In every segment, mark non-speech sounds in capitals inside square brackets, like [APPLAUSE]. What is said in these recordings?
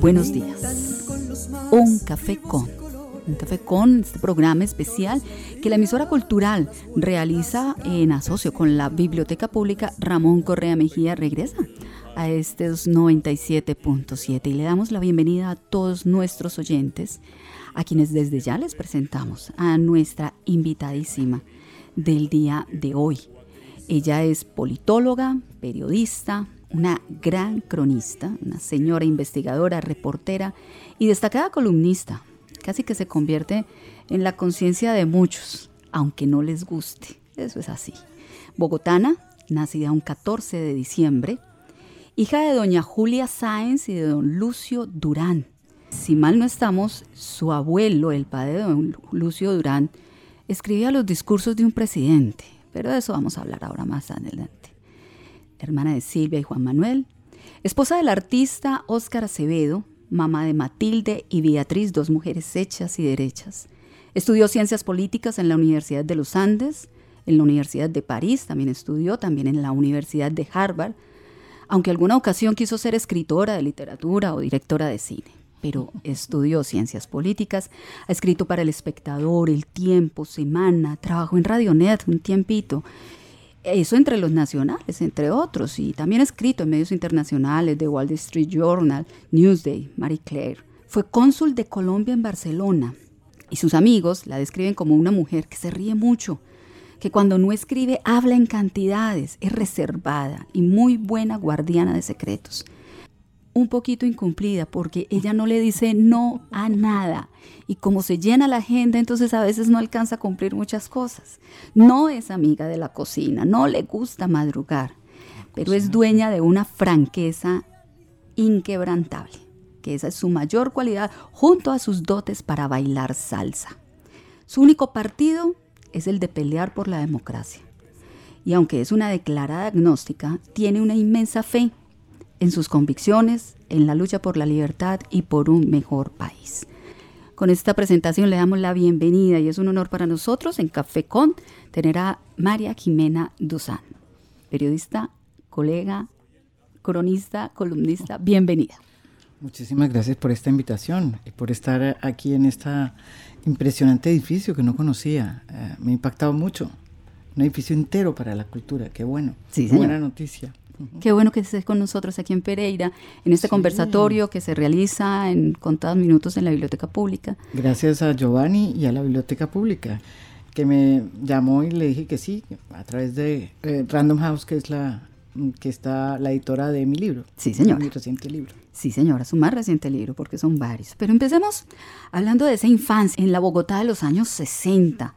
Buenos días. Un café con. Un café con este programa especial que la emisora cultural realiza en asocio con la Biblioteca Pública Ramón Correa Mejía regresa a estos 97.7 y le damos la bienvenida a todos nuestros oyentes a quienes desde ya les presentamos a nuestra invitadísima del día de hoy. Ella es politóloga, periodista, una gran cronista, una señora investigadora, reportera y destacada columnista. Casi que se convierte en la conciencia de muchos, aunque no les guste. Eso es así. Bogotana, nacida un 14 de diciembre, hija de doña Julia Sáenz y de don Lucio Durán. Si mal no estamos, su abuelo, el padre de don Lucio Durán, escribía los discursos de un presidente, pero de eso vamos a hablar ahora más adelante hermana de Silvia y Juan Manuel, esposa del artista Óscar Acevedo, mamá de Matilde y Beatriz, dos mujeres hechas y derechas. Estudió ciencias políticas en la Universidad de los Andes, en la Universidad de París, también estudió, también en la Universidad de Harvard, aunque alguna ocasión quiso ser escritora de literatura o directora de cine, pero estudió ciencias políticas, ha escrito para El Espectador, El Tiempo, Semana, trabajó en Radionet un tiempito eso entre los nacionales, entre otros, y también escrito en medios internacionales, de Wall Street Journal, Newsday, Marie Claire. Fue cónsul de Colombia en Barcelona y sus amigos la describen como una mujer que se ríe mucho, que cuando no escribe habla en cantidades, es reservada y muy buena guardiana de secretos un poquito incumplida porque ella no le dice no a nada. Y como se llena la agenda, entonces a veces no alcanza a cumplir muchas cosas. No es amiga de la cocina, no le gusta madrugar, pero es dueña de una franqueza inquebrantable, que esa es su mayor cualidad junto a sus dotes para bailar salsa. Su único partido es el de pelear por la democracia. Y aunque es una declarada agnóstica, tiene una inmensa fe en sus convicciones, en la lucha por la libertad y por un mejor país. Con esta presentación le damos la bienvenida y es un honor para nosotros en Café Con tener a María Jimena Duzán, periodista, colega, cronista, columnista. Bienvenida. Muchísimas gracias por esta invitación y por estar aquí en este impresionante edificio que no conocía. Eh, me ha impactado mucho. Un edificio entero para la cultura. Qué bueno. Sí, Buena noticia. Qué bueno que estés con nosotros aquí en Pereira, en este conversatorio que se realiza en contados minutos en la Biblioteca Pública. Gracias a Giovanni y a la Biblioteca Pública, que me llamó y le dije que sí, a través de eh, Random House, que es la que está la editora de mi libro. Sí, señora. Mi reciente libro. Sí, señora, su más reciente libro, porque son varios. Pero empecemos hablando de esa infancia en la Bogotá de los años 60,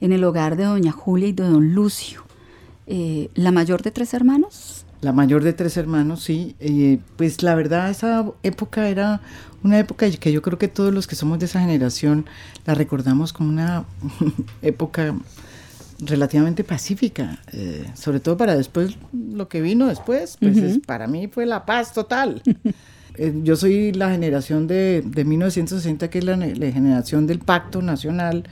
en el hogar de doña Julia y de don Lucio. Eh, la mayor de tres hermanos. La mayor de tres hermanos, sí. Eh, pues la verdad, esa época era una época que yo creo que todos los que somos de esa generación la recordamos como una [LAUGHS] época relativamente pacífica, eh, sobre todo para después, lo que vino después, pues para mí fue la paz total. [LAUGHS] Eh, yo soy la generación de, de 1960, que es la, la generación del pacto nacional,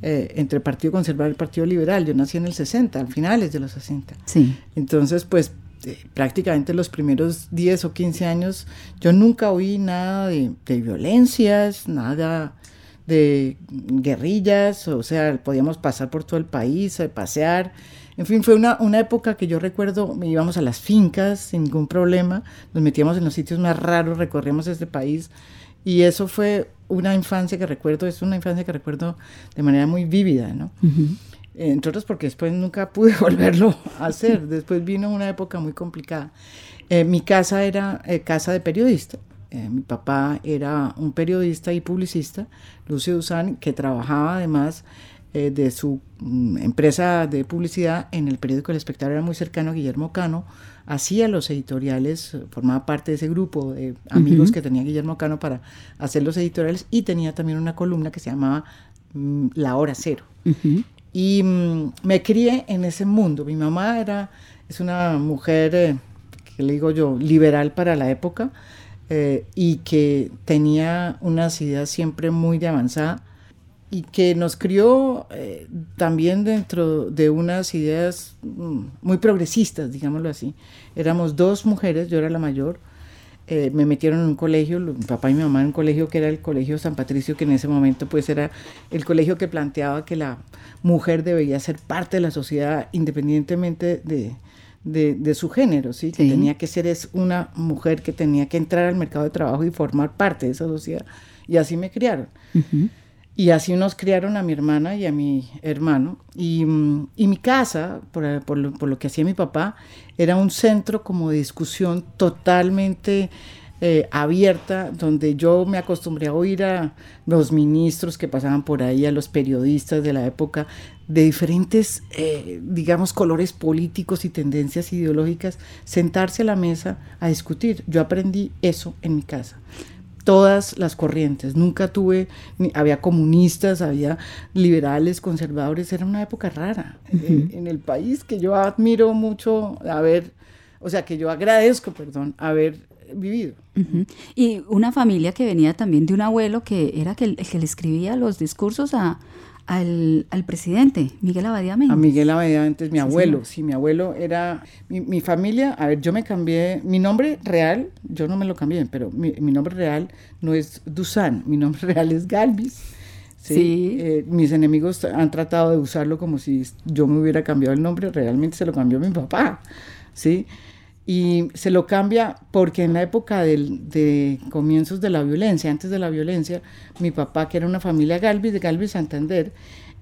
entre el Partido Conservador y el Partido Liberal. Yo nací en el 60, al finales de los 60. Sí. Entonces, pues prácticamente los primeros 10 o 15 años, yo nunca oí nada de, violencias, nada de guerrillas, o sea, podíamos pasar por todo el país, eh, pasear. En fin, fue una, una época que yo recuerdo, íbamos a las fincas sin ningún problema, nos metíamos en los sitios más raros, recorríamos este país y eso fue una infancia que recuerdo, es una infancia que recuerdo de manera muy vívida, ¿no? Entre otros porque después nunca [LAUGHS] pude volverlo a hacer. Después vino una época muy complicada. Eh, mi casa era eh, casa de periodista. Eh, mi papá era un periodista y publicista, Lucio Duzán, que trabajaba además de su mm, empresa de publicidad en el periódico El Espectador, era muy cercano a Guillermo Cano, hacía los editoriales, formaba parte de ese grupo de amigos que tenía Guillermo Cano para hacer los editoriales y tenía también una columna que se llamaba mm, La Hora Cero. Y mm, me crié en ese mundo. Mi mamá era, es una mujer, eh, que le digo yo, liberal para la época eh, y que tenía unas ideas siempre muy de avanzada y que nos crió eh, también dentro de unas ideas mm, muy progresistas, digámoslo así. Éramos dos mujeres, yo era la mayor, eh, me metieron en un colegio, mi papá y mi mamá en un colegio que era el Colegio San Patricio, que en ese momento pues era el colegio que planteaba que la mujer debía ser parte de la sociedad independientemente de, de, su género, ¿sí? que tenía que ser es una mujer que tenía que entrar al mercado de trabajo y formar parte de esa sociedad. Y así me criaron. Y así nos criaron a mi hermana y a mi hermano. Y, y mi casa, lo, por, lo, que hacía mi papá, era un centro como de discusión totalmente eh, abierta, donde yo me acostumbré a oír a los ministros que pasaban por ahí, a los periodistas de la época, de diferentes, eh, digamos, colores políticos y tendencias ideológicas, sentarse a la mesa a discutir. Yo aprendí eso en mi casa todas las corrientes. Nunca tuve, había comunistas, había liberales, conservadores. Era una época rara en, el país que yo admiro mucho haber, o sea, que yo agradezco, perdón, haber vivido. Y una familia que venía también de un abuelo que era que el que le escribía los discursos a, al, al, presidente, Miguel Abadía A Miguel Abadía antes, mi abuelo, sí, mi abuelo era, mi, mi, familia, a ver, yo me cambié, mi nombre real, yo no me lo cambié, pero mi, mi nombre real no es Dusan, mi nombre [LAUGHS] real es Galvis. Sí. Eh, mis enemigos han tratado de usarlo como si yo me hubiera cambiado el nombre, realmente se lo cambió mi papá, ¿sí? Y se lo cambia porque en la época de comienzos de la violencia, antes de la violencia, mi papá, que era una familia Galvis, de Galvis Santander,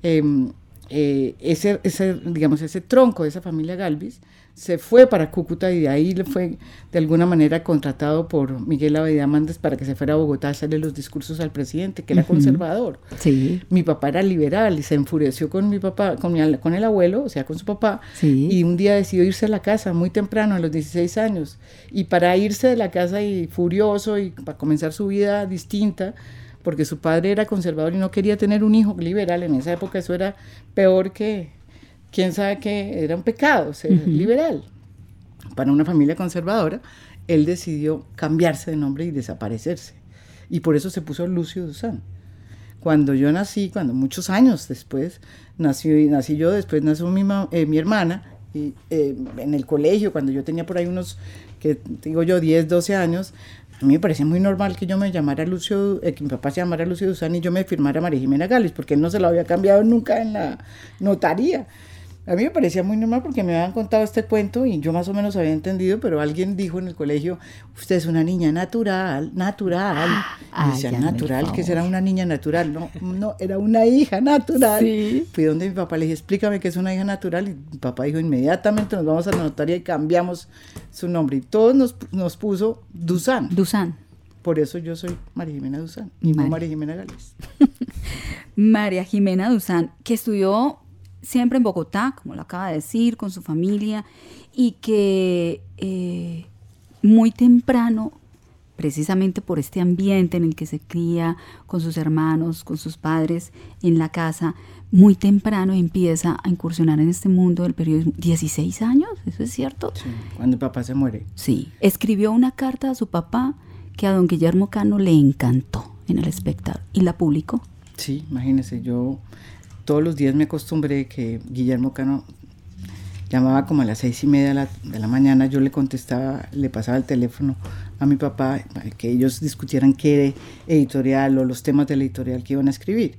em, eh, ese, ese, digamos, ese tronco de esa familia Galvis se fue para Cúcuta y de ahí le fue de alguna manera contratado por Miguel Abadía Mández para que se fuera a Bogotá a hacerle los discursos al presidente, que era conservador. Sí. Mi papá era liberal y se enfureció con mi papá, con, mi, con el abuelo, o sea, con su papá, y un día decidió irse a la casa muy temprano, a los 16 años, y para irse de la casa y furioso y para comenzar su vida distinta, porque su padre era conservador y no quería tener un hijo liberal, en esa época eso era peor que quién sabe que era un pecado ser liberal. Para una familia conservadora, él decidió cambiarse de nombre y desaparecerse. Y por eso se puso Lucio Dusan. Cuando yo nací, cuando muchos años después, nací, nací yo, después nació mi, eh, mi hermana, y, eh, en el colegio, cuando yo tenía por ahí unos, que digo yo, 10, 12 años, a mí me parecía muy normal que yo me llamara Lucio, eh, que mi papá se llamara Lucio Dusan y yo me firmara María Jimena Gales, porque él no se lo había cambiado nunca en la notaría. A mí me parecía muy normal porque me habían contado este cuento y yo más o menos había entendido, pero alguien dijo en el colegio, usted es una niña natural, natural. Ah, y decía, natural, que será una niña natural. No, no, era una hija natural. Fui donde mi papá le dije, explícame qué es una hija natural. Y mi papá dijo, inmediatamente nos vamos a la notaria y cambiamos su nombre. Y todos nos, nos puso Dusan. Dusan. Por eso yo soy María Jimena Dusan y no María Jimena Gales. [LAUGHS] María Jimena Dusan, que estudió siempre en Bogotá, como lo acaba de decir, con su familia, y que eh, muy temprano, precisamente por este ambiente en el que se cría con sus hermanos, con sus padres en la casa, muy temprano empieza a incursionar en este mundo del periodismo. 16 años, ¿eso es cierto? Sí, cuando el papá se muere. Sí, escribió una carta a su papá que a don Guillermo Cano le encantó en el espectador y la publicó. Sí, imagínese, yo todos los días me acostumbré que Guillermo Cano llamaba como a las seis y media de la, mañana, yo le contestaba, le pasaba el teléfono a mi papá, que ellos discutieran qué editorial o los temas de la editorial que iban a escribir.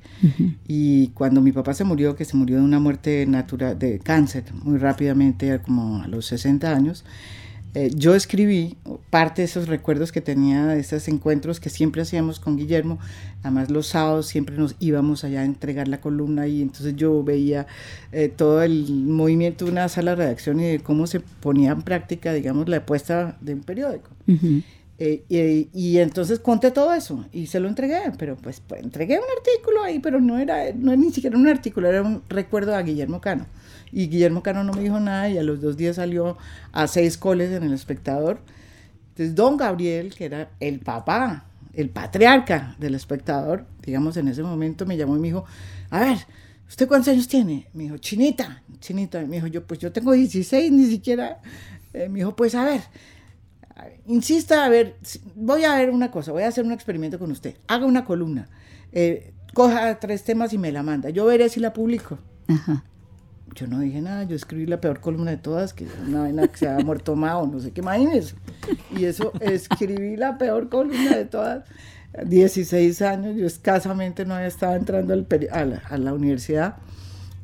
Y cuando mi papá se murió, que se murió de una muerte natural, de cáncer, muy rápidamente, como a los 60 años, eh, yo escribí parte de esos recuerdos que tenía de esos encuentros que siempre hacíamos con Guillermo. Además, los sábados siempre nos íbamos allá a entregar la columna y entonces yo veía eh, todo el movimiento de una sala de redacción y de cómo se ponía en práctica, digamos, la puesta de un periódico. Eh, y, entonces conté todo eso y se lo entregué, pero pues, pues, entregué un artículo ahí, pero no era, no era ni siquiera un artículo, era un recuerdo a Guillermo Cano. Y Guillermo Cano no me dijo nada y a los dos días salió a seis coles en El Espectador. Entonces, don Gabriel, que era el papá, el patriarca del Espectador, digamos, en ese momento me llamó y me dijo, a ver, ¿usted cuántos años tiene? Me dijo, chinita, chinita. Me dijo, yo pues yo tengo 16, ni siquiera. Eh, me dijo, pues a ver, insista, a ver, voy a ver una cosa, voy a hacer un experimento con usted. Haga una columna, eh, coja tres temas y me la manda. Yo veré si la publico. Ajá. Yo no dije nada, yo escribí la peor columna de todas, que es una vaina que se había muerto Mao, no sé qué, imagínense. Y eso, escribí la peor columna de todas. 16 años, yo escasamente no había estado entrando al a, la, a, la, universidad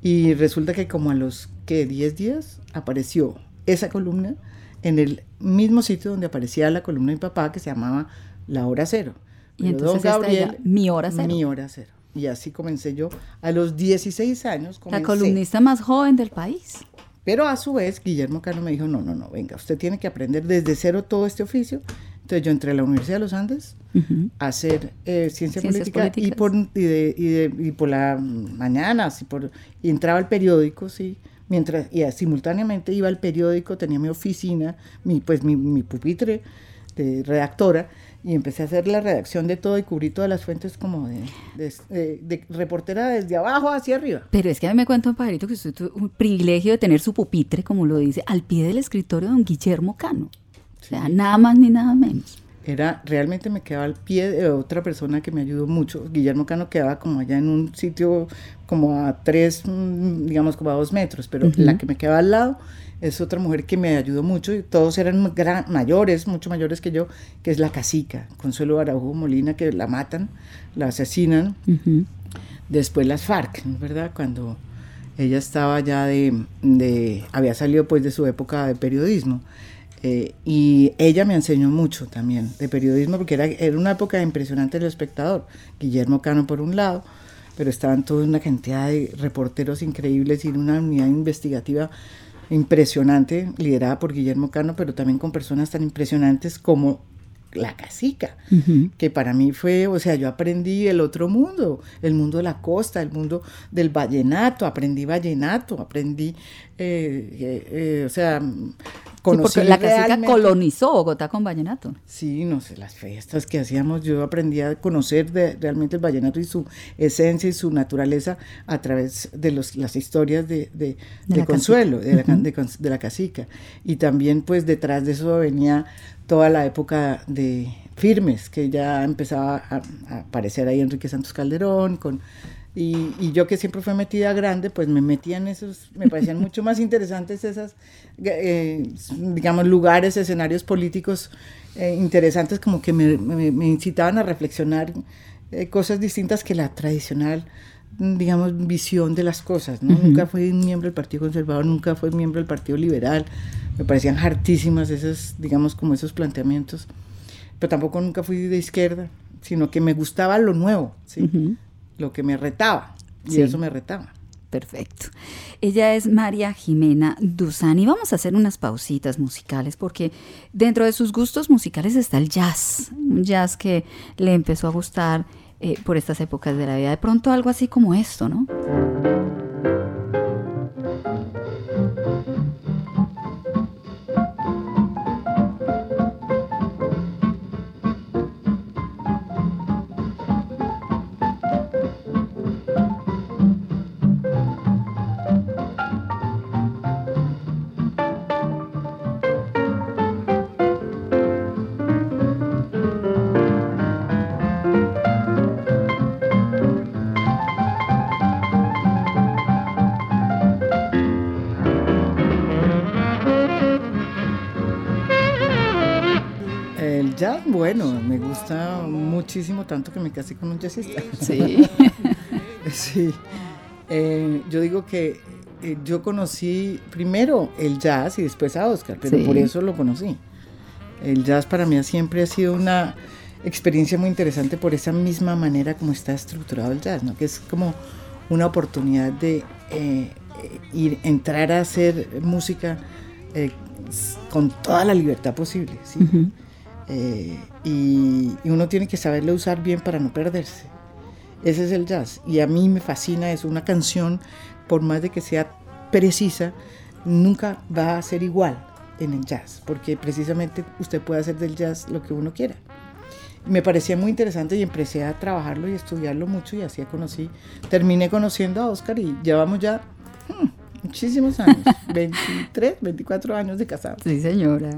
y resulta que como a los que 10 días apareció esa columna en el mismo sitio donde aparecía la columna de mi papá que se llamaba La Hora Cero. Y entonces don Gabriel, mi hora cero. Mi hora cero. Y así comencé yo a los 16 años. La columnista más joven del país. Pero a su vez, Guillermo Cano me dijo, no, no, no, venga, usted tiene que aprender desde cero todo este oficio. Entonces yo entré a la Universidad de los Andes a hacer eh, ciencia política y por, y, de, y, por la mañana, así por, y entraba al periódico, sí, mientras, y simultáneamente iba al periódico, tenía mi oficina, mi, pues mi, mi pupitre de redactora, y empecé a hacer la redacción de todo y cubrí todas las fuentes como de, de, reportera desde abajo hacia arriba. Pero es que a mí me cuenta un pajarito que usted tuvo un privilegio de tener su pupitre, como lo dice, al pie del escritorio de don Guillermo Cano. O sea, nada más ni nada menos. Era, realmente me quedaba al pie de otra persona que me ayudó mucho. Guillermo Cano quedaba como allá en un sitio como a tres, mm, digamos como a dos metros, pero la que me quedaba al lado es otra mujer que me ayudó mucho y todos eran mayores, mucho mayores que yo, que es la casica, Consuelo Araujo Molina, que la matan, la asesinan. Después las FARC, ¿verdad? Cuando ella estaba ya de, de, había salido pues de su época de periodismo. Eh, y ella me enseñó mucho también de periodismo, porque era, era una época impresionante del espectador. Guillermo Cano por un lado, pero estaban toda una cantidad de reporteros increíbles y una unidad investigativa impresionante, liderada por Guillermo Cano, pero también con personas tan impresionantes como la casica, que para mí fue, o sea, yo aprendí el otro mundo, el mundo de la costa, el mundo del vallenato, aprendí vallenato, aprendí, eh, eh, eh, o sea, porque la casica colonizó Bogotá con vallenato. Sí, no sé, las fiestas que hacíamos, yo aprendí a conocer realmente el vallenato y su esencia y su naturaleza a través de los, las historias de, de, Consuelo, de, la, de, la casica. Y también pues detrás de eso venía toda la época de Firmes, que ya empezaba a, a aparecer ahí Enrique Santos Calderón, con y, yo que siempre fui metida grande, pues me metía en esos, me parecían mucho más interesantes esas, eh, digamos, lugares, escenarios políticos eh, interesantes como que me, me, incitaban a reflexionar eh, cosas distintas que la tradicional, digamos, visión de las cosas. ¿no? Nunca fui miembro del Partido Conservador, nunca fui miembro del Partido Liberal, me parecían hartísimas esas, digamos, como esos planteamientos, pero tampoco nunca fui de izquierda, sino que me gustaba lo nuevo, ¿sí? Lo que me retaba. Y eso me retaba. Perfecto. Ella es María Jimena Duzán y vamos a hacer unas pausitas musicales porque dentro de sus gustos musicales está el jazz, un jazz que le empezó a gustar eh, por estas épocas de la vida. De pronto algo así como esto, ¿no? Bueno, me gusta muchísimo, tanto que me casé con un jazzista. Sí. [LAUGHS] sí. Eh, yo digo que eh, yo conocí primero el jazz y después a Oscar, pero por eso lo conocí. El jazz para mí siempre ha sido una experiencia muy interesante por esa misma manera como está estructurado el jazz, ¿no? que es como una oportunidad de eh, ir, entrar a hacer música con toda la libertad posible. ¿sí? Eh, y, uno tiene que saberlo usar bien para no perderse. Ese es el jazz. Y a mí me fascina es una canción, por más de que sea precisa, nunca va a ser igual en el jazz, porque precisamente usted puede hacer del jazz lo que uno quiera. Me parecía muy interesante y empecé a trabajarlo y estudiarlo mucho y así conocí, terminé conociendo a Oscar y llevamos ya hmm, muchísimos años, [LAUGHS] 23, 24 años de casados. Sí, señora.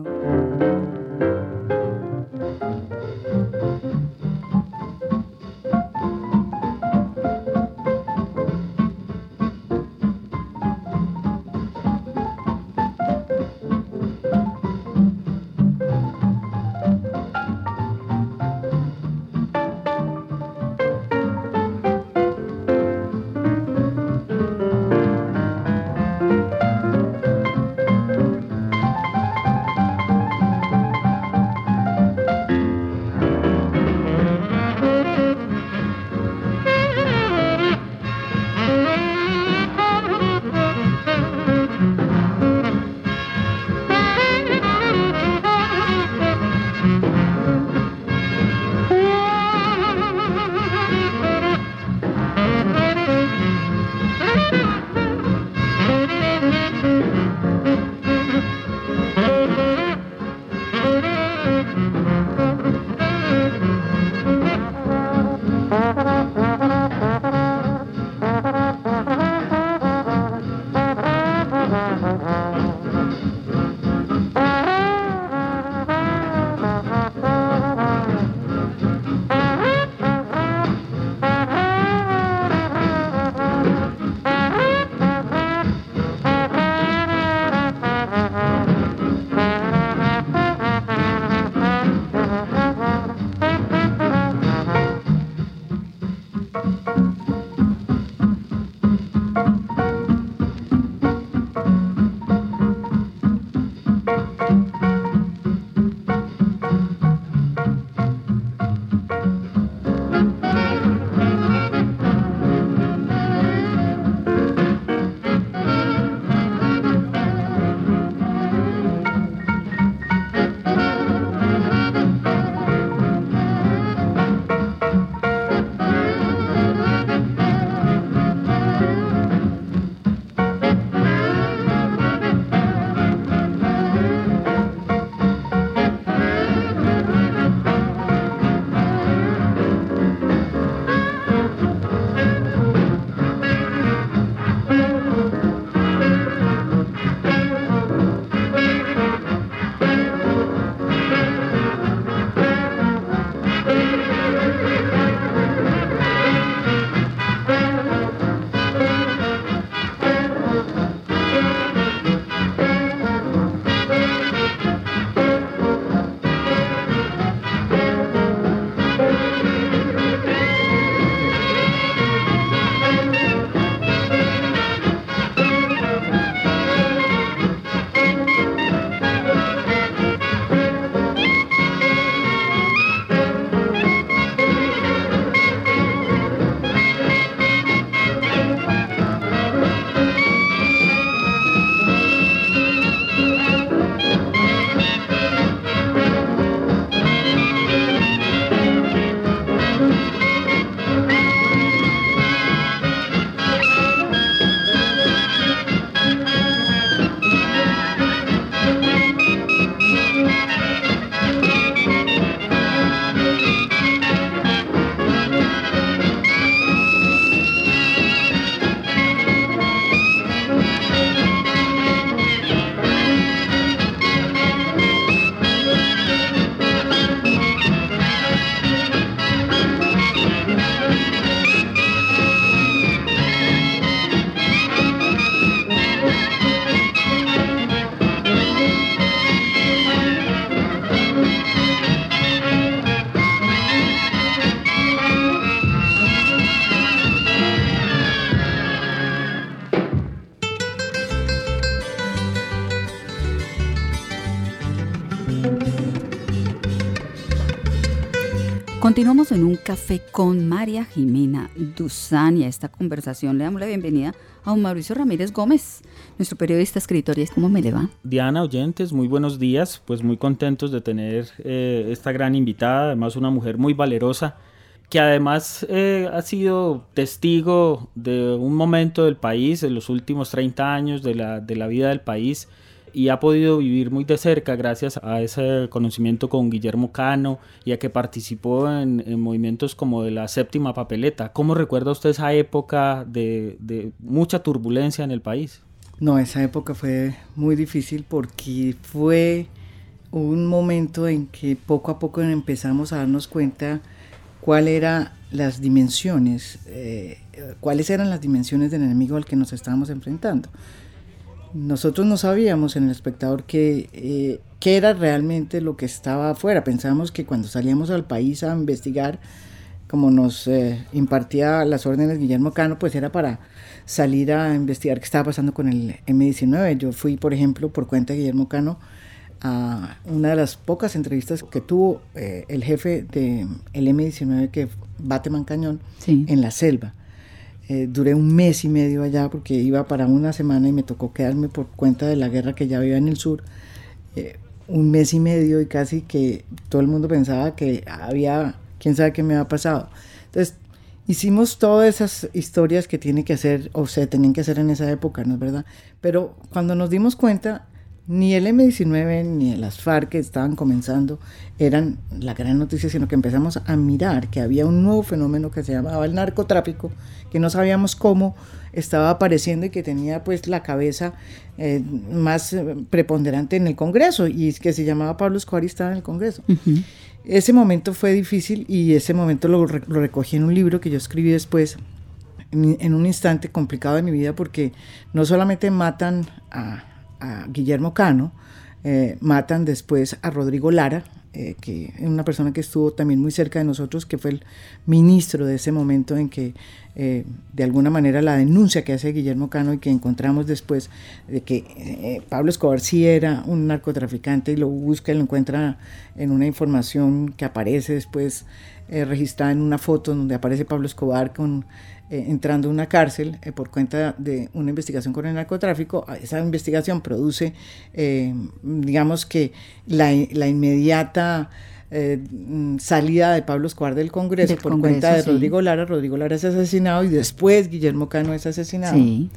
Continuamos en un café con María Jimena Duzania. Esta conversación le damos la bienvenida a un Mauricio Ramírez Gómez, nuestro periodista, escritor. ¿Y cómo me le va? Diana, oyentes, muy buenos días. Pues muy contentos de tener eh, esta gran invitada, además una mujer muy valerosa, que además eh, ha sido testigo de un momento del país, en los últimos 30 años de la, de la vida del país y ha podido vivir muy de cerca gracias a ese conocimiento con Guillermo Cano y a que participó en, movimientos como de la séptima papeleta. ¿Cómo recuerda usted esa época de, de mucha turbulencia en el país? No, esa época fue muy difícil porque fue un momento en que poco a poco empezamos a darnos cuenta cuáles eran las dimensiones, eh, cuáles eran las dimensiones del enemigo al que nos estábamos enfrentando nosotros no sabíamos en el espectador qué, eh, qué era realmente lo que estaba afuera. Pensábamos que cuando salíamos al país a investigar, como nos eh, impartía las órdenes Guillermo Cano, pues era para salir a investigar qué estaba pasando con el M19. Yo fui, por ejemplo, por cuenta de Guillermo Cano, a una de las pocas entrevistas que tuvo eh, el jefe del el M19, que Bateman Cañón, en la selva eh, duré un mes y medio allá porque iba para una semana y me tocó quedarme por cuenta de la guerra que ya había en el sur. Eh, un mes y medio y casi que todo el mundo pensaba que había, quién sabe qué me había pasado. Entonces, hicimos todas esas historias que tiene que hacer o se tenían que hacer en esa época, ¿no es verdad? Pero cuando nos dimos cuenta, ni el M19 ni las FARC que estaban comenzando eran la gran noticia, sino que empezamos a mirar que había un nuevo fenómeno que se llamaba el narcotráfico, que no sabíamos cómo estaba apareciendo y que tenía pues la cabeza eh, más eh, preponderante en el Congreso y que se llamaba Pablo Escobar y estaba en el Congreso. Ese momento fue difícil y ese momento lo, recogí en un libro que yo escribí después en un instante complicado de mi vida porque no solamente matan a a Guillermo Cano, eh, matan después a Rodrigo Lara, eh, que es una persona que estuvo también muy cerca de nosotros, que fue el ministro de ese momento en que eh, de alguna manera la denuncia que hace Guillermo Cano y que encontramos después de que Pablo Escobar sí era un narcotraficante y lo busca y lo encuentra en una información que aparece después registrada en una foto donde aparece Pablo Escobar con eh, entrando a una cárcel eh, por cuenta de una investigación con el narcotráfico. Esa investigación produce, eh, digamos que, la, la inmediata salida de Pablo Escobar del Congreso por cuenta de Rodrigo Lara. Rodrigo Lara es asesinado y después Guillermo Cano es asesinado. y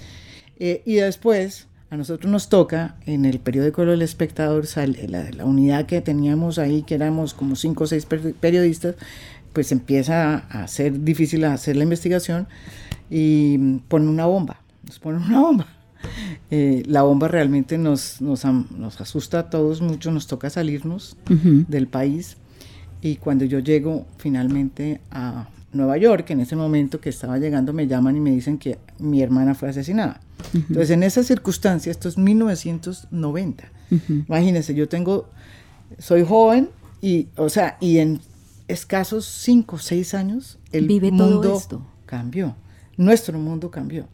después a nosotros nos toca en el periódico El Espectador, la, la, unidad que teníamos ahí, que éramos como cinco o seis periodistas, pues empieza a ser difícil hacer la investigación y ponen una bomba, nos ponen una bomba. [LAUGHS] Eh, la bomba realmente nos, nos, nos, asusta a todos mucho, nos toca salirnos del país. Y cuando yo llego finalmente a Nueva York, en ese momento que estaba llegando me llaman y me dicen que mi hermana fue asesinada. Entonces en esa circunstancia, esto es 1990, imagínense, yo tengo, soy joven y, o sea, y en escasos cinco o seis años, el mundo cambió. Nuestro mundo cambió.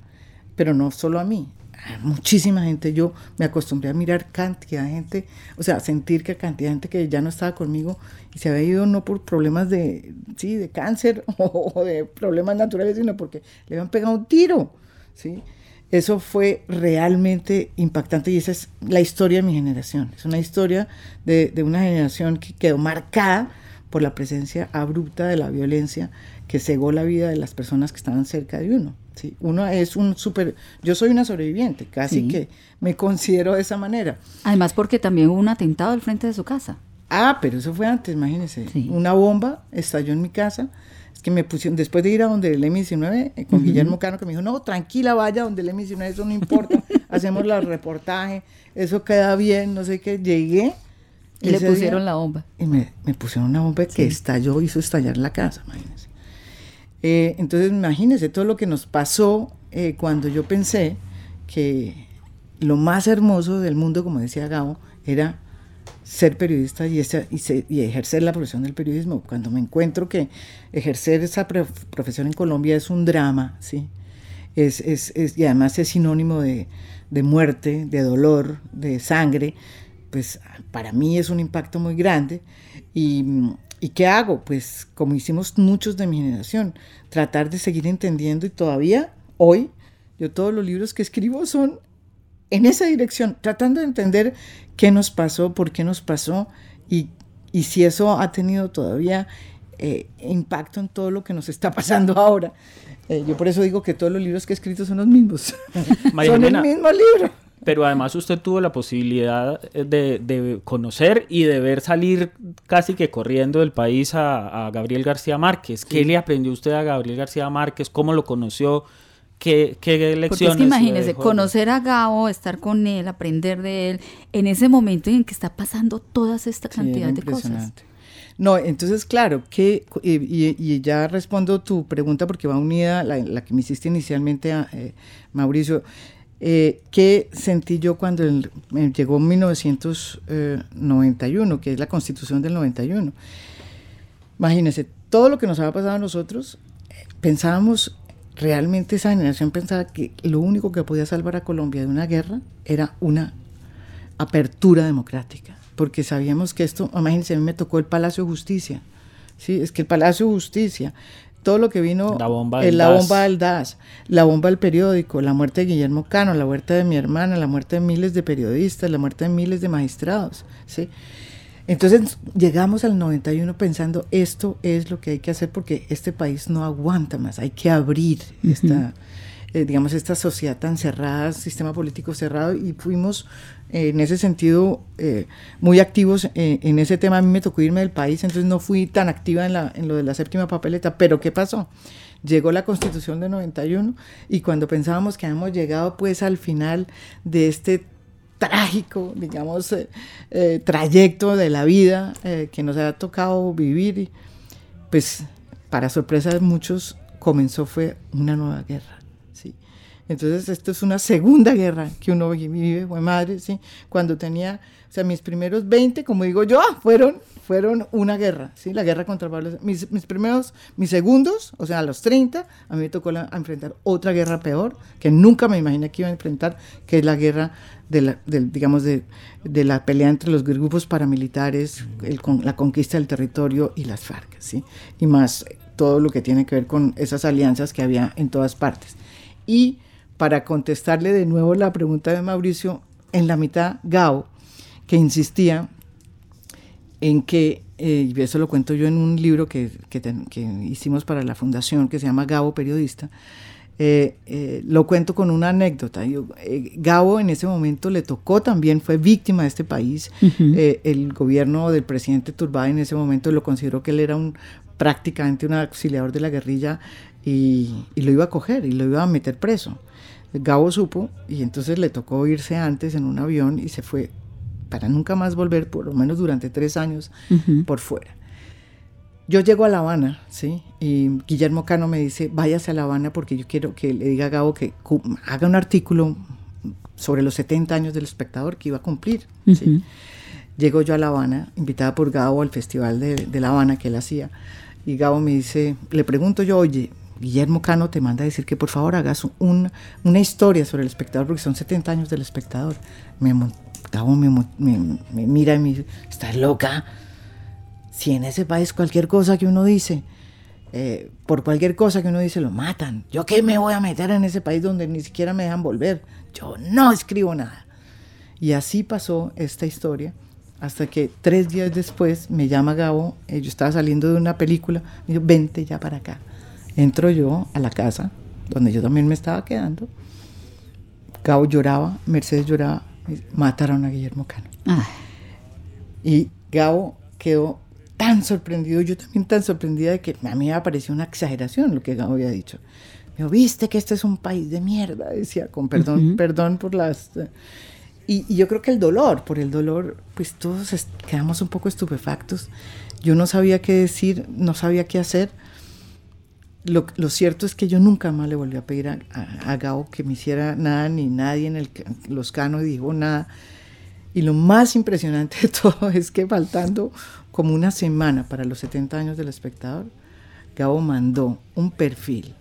Pero no solo a mí, a muchísima gente. Yo me acostumbré a mirar cantidad de gente, o sea, sentir que cantidad de gente que ya no estaba conmigo y se había ido no por problemas de, sí, de cáncer [LAUGHS] o, de problemas naturales, sino porque le habían pegado un tiro, ¿sí? Eso fue realmente impactante y esa es la historia de mi generación. Es una historia de, de una generación que quedó marcada por la presencia abrupta de la violencia que cegó la vida de las personas que estaban cerca de uno. ¿sí? Uno es un súper... Yo soy una sobreviviente, casi que me considero de esa manera. Además porque también hubo un atentado al frente de su casa. Ah, pero eso fue antes, imagínense. Una bomba estalló en mi casa. Es que me pusieron, después de ir a donde el M19, eh, con Guillermo Cano, que me dijo, no, tranquila, vaya donde el M19, eso no importa, [LAUGHS] hacemos el reportaje, eso queda bien, no sé qué. Llegué y le pusieron la bomba. Y me, pusieron una bomba que estalló, hizo estallar la casa, imagínense. Eh, entonces, imagínense todo lo que nos pasó eh, cuando yo pensé que lo más hermoso del mundo, como decía Gabo, era ser periodista y, y, ejercer la profesión del periodismo. Cuando me encuentro que ejercer esa profesión en Colombia es un drama, ¿sí? Es, es, es, y además es sinónimo de, de muerte, de dolor, de sangre, pues para mí es un impacto muy grande y, ¿Y qué hago? Pues como hicimos muchos de mi generación, tratar de seguir entendiendo y todavía hoy yo todos los libros que escribo son en esa dirección, tratando de entender qué nos pasó, por qué nos pasó y, y si eso ha tenido todavía eh, impacto en todo lo que nos está pasando [LAUGHS] ahora. Eh, yo por eso digo que todos los libros que he escrito son los mismos. [LAUGHS] son el mismo libro. Pero además usted tuvo la posibilidad de, de, conocer y de ver salir casi que corriendo del país a, a Gabriel García Márquez. ¿Qué le aprendió usted a Gabriel García Márquez? ¿Cómo lo conoció? ¿Qué, qué lecciones? Porque es que imagínese, conocer a Gabo, estar con él, aprender de él, en ese momento en que está pasando todas esta cantidad de cosas. No, entonces, claro, que, y, ya respondo tu pregunta porque va unida la, la que me hiciste inicialmente, a, eh, Mauricio. Eh, ¿Qué sentí yo cuando me llegó 1991, que es la constitución del 91? Imagínense, todo lo que nos había pasado a nosotros, eh, pensábamos realmente esa generación pensaba que lo único que podía salvar a Colombia de una guerra era una apertura democrática, porque sabíamos que esto, imagínense, a mí me tocó el Palacio de Justicia, ¿sí? es que el Palacio de Justicia, todo lo que vino, la bomba del, la bomba del DAS, la bomba del periódico, la muerte de Guillermo Cano, la muerte de mi hermana, la muerte de miles de periodistas, la muerte de miles de magistrados, ¿sí? Entonces llegamos al 91 pensando, esto es lo que hay que hacer porque este país no aguanta más, hay que abrir esta, eh, digamos, esta sociedad tan cerrada, sistema político cerrado, y fuimos eh, en ese sentido eh, muy activos en ese tema. A mí me tocó irme del país, entonces no fui tan activa en, la, lo de la séptima papeleta, pero ¿qué pasó? Llegó la constitución de 91 y cuando pensábamos que habíamos llegado pues al final de este trágico, digamos, trayecto de la vida que nos ha tocado vivir. Pues, para sorpresa de muchos, comenzó fue una nueva guerra. Entonces, esto es una segunda guerra que uno vive, fue madre, ¿sí? Cuando tenía, o sea, mis primeros 20, como digo yo, fueron, fueron una guerra, ¿sí? La guerra contra Pablo. Mis, mis primeros, mis segundos, o sea, a los 30, a mí me tocó enfrentar otra guerra peor, que nunca me imaginé que iba a enfrentar, que es la guerra de la, digamos, de, de, la pelea entre los grupos paramilitares, el, la conquista del territorio y las FARC, ¿sí? Y más todo lo que tiene que ver con esas alianzas que había en todas partes. Y para contestarle de nuevo la pregunta de Mauricio, en la mitad Gao, que insistía en que, eh, y eso lo cuento yo en un libro que, que, que hicimos para la fundación, que se llama Gabo Periodista, eh, eh, lo cuento con una anécdota. Yo, eh, Gabo en ese momento le tocó también, fue víctima de este país. el gobierno del presidente Turbay en ese momento lo consideró que él era un prácticamente un auxiliador de la guerrilla y, y, lo iba a coger y lo iba a meter preso. Gabo supo y entonces le tocó irse antes en un avión y se fue para nunca más volver, por lo menos durante tres años, por fuera. Yo llego a La Habana, ¿sí? Y Guillermo Cano me dice, váyase a La Habana porque yo quiero que le diga a Gabo que haga un artículo sobre los 70 años del espectador que iba a cumplir, ¿sí? Llego yo a La Habana, invitada por Gabo al festival de, de, La Habana que él hacía, y Gabo me dice, le pregunto yo, oye, Guillermo Cano te manda a decir que por favor hagas un, una historia sobre el espectador, porque son 70 años del espectador. Me, me, me mira y me dice, ¿estás loca? Si en ese país cualquier cosa que uno dice, eh, por cualquier cosa que uno dice, lo matan. ¿Yo qué me voy a meter en ese país donde ni siquiera me dejan volver? Yo no escribo nada. Y así pasó esta historia hasta que tres días después me llama Gabo, eh, yo estaba saliendo de una película, me dijo, vente ya para acá. Entro yo a la casa, donde yo también me estaba quedando. Gabo lloraba, Mercedes lloraba, mataron a Guillermo Cano. Y Gabo quedó tan sorprendido, yo también tan sorprendida de que a mí me pareció una exageración lo que Gabo había dicho. Me dijo, viste que este es un país de mierda, decía, con perdón, perdón por las... Y, y, yo creo que el dolor, por el dolor, pues todos quedamos un poco estupefactos. Yo no sabía qué decir, no sabía qué hacer. Lo, lo cierto es que yo nunca más le volví a pedir a, a, a Gabo que me hiciera nada, ni nadie en el, los canos dijo nada. Y lo más impresionante de [LAUGHS] todo es que faltando como una semana para los 70 años del espectador, Gabo mandó un perfil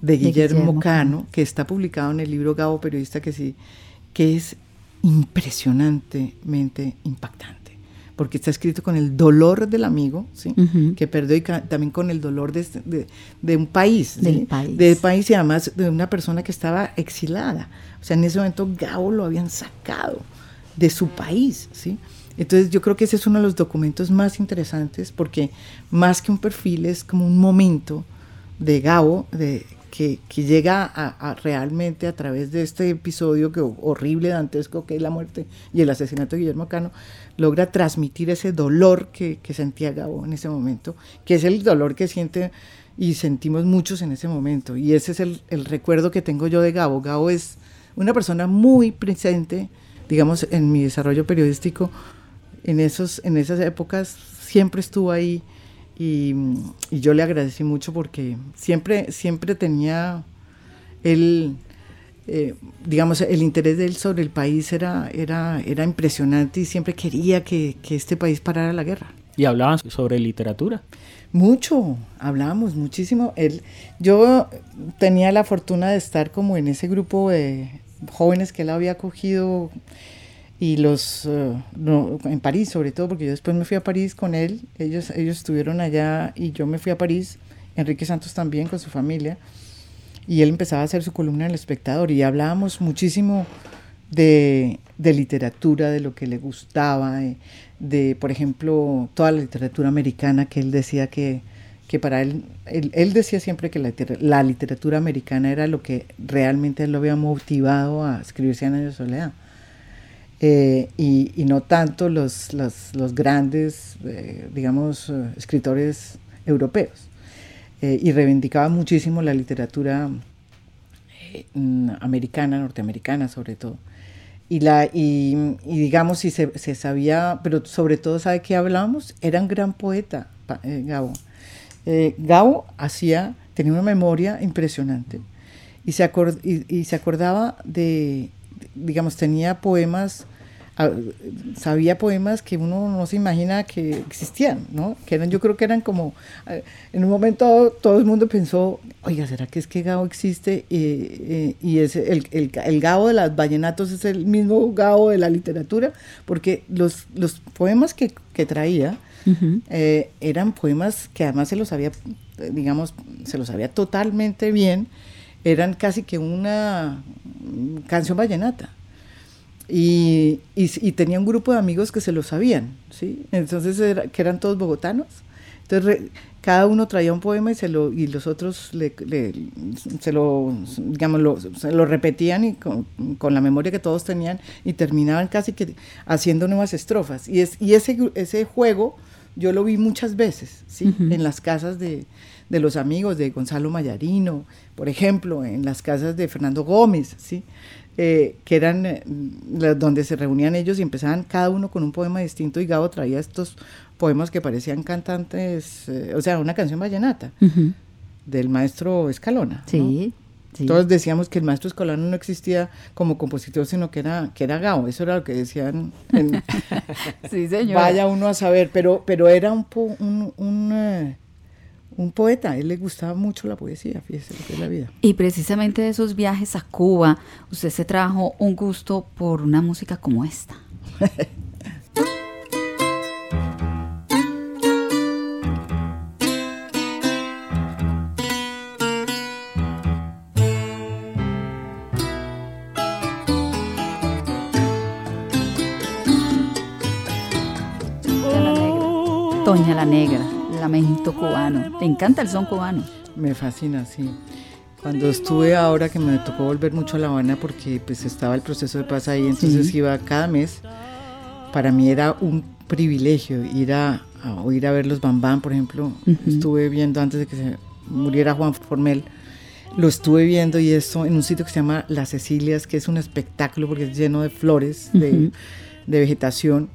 de Guillermo, Guillermo Cano, que está publicado en el libro Gabo Periodista, que sí, que es impresionantemente impactante. Porque está escrito con el dolor del amigo, ¿sí? que perdió y también con el dolor de, de, un país, del país. Del país y además de una persona que estaba exilada. O sea, en ese momento Gabo lo habían sacado de su país, ¿sí? Entonces yo creo que ese es uno de los documentos más interesantes porque más que un perfil es como un momento de Gabo de, que, que llega a, realmente a través de este episodio que, horrible, dantesco, que es la muerte y el asesinato de Guillermo Cano, logra transmitir ese dolor que, que sentía Gabo en ese momento, que es el dolor que siente y sentimos muchos en ese momento. Y ese es el, el recuerdo que tengo yo de Gabo. Gabo es una persona muy presente, digamos, en mi desarrollo periodístico. En, esos, en esas épocas siempre estuvo ahí y, yo le agradecí mucho porque siempre, siempre tenía él, eh, digamos, el interés de él sobre el país era, era, era impresionante y siempre quería que, que este país parara la guerra. ¿Y hablaban sobre literatura? Mucho, hablábamos muchísimo. Él, yo tenía la fortuna de estar como en ese grupo de jóvenes que él había cogido y los eh, en París sobre todo porque yo después me fui a París con él ellos ellos estuvieron allá y yo me fui a París Enrique Santos también con su familia y él empezaba a hacer su columna en el espectador y hablábamos muchísimo de, de literatura de lo que le gustaba de, por ejemplo toda la literatura americana que él decía que que para él, él, decía siempre que la, la, literatura americana era lo que realmente lo había motivado a escribir Cien años de soledad eh, y, no tanto los, los, los grandes, eh, digamos, eh, escritores europeos. Y reivindicaba muchísimo la literatura mm, americana, norteamericana sobre todo. Y, la, y, digamos, si se, se, sabía, pero sobre todo, ¿sabe qué hablábamos? Era un gran poeta, Gabo. Gabo hacía, tenía una memoria impresionante y se, y se acordaba de, digamos, tenía poemas sabía poemas que uno no se imagina que existían, ¿no? Que eran, yo creo que eran como, eh, en un momento todo el mundo pensó, oiga, ¿será que es que Gao existe? y es el, el, el, Gao de las vallenatos es el mismo Gao de la literatura, porque los, los poemas que, que traía eh, eran poemas que además se los había, digamos, se los sabía totalmente bien, eran casi que una canción vallenata. Y, y, tenía un grupo de amigos que se lo sabían, ¿sí? Entonces, que eran todos bogotanos. Entonces, cada uno traía un poema y, se lo, y los otros le, se, lo, digamos, lo, se lo repetían y con, con, la memoria que todos tenían y terminaban casi que haciendo nuevas estrofas. Y, es, y ese, ese juego yo lo vi muchas veces, ¿sí? En las casas de, de los amigos de Gonzalo Mayarino, por ejemplo, en las casas de Fernando Gómez, ¿sí? Eh, que eran eh, donde se reunían ellos y empezaban cada uno con un poema distinto y Gabo traía estos poemas que parecían cantantes, eh, o sea, una canción vallenata del maestro Escalona. Sí, Todos decíamos que el maestro Escalona no existía como compositor, sino que era, que era Gabo, eso era lo que decían. [LAUGHS] sí, señor. Vaya uno a saber, pero, pero era un, un, un un poeta, a él le gustaba mucho la poesía, fíjese lo que es la vida. Y precisamente de esos viajes a Cuba, usted se trajo un gusto por una música como esta. [LAUGHS] Doña la Negra lamento cubano. ¿Te encanta el son cubano? Me fascina, sí. Cuando estuve ahora que me tocó volver mucho a La Habana porque pues estaba el proceso de paz ahí, entonces iba cada mes. Para mí era un privilegio ir a, oír a ver los Bambán, por ejemplo. Estuve viendo antes de que se muriera Juan Formel. Lo estuve viendo y eso en un sitio que se llama Las Cecilias, que es un espectáculo porque es lleno de flores, de, vegetación.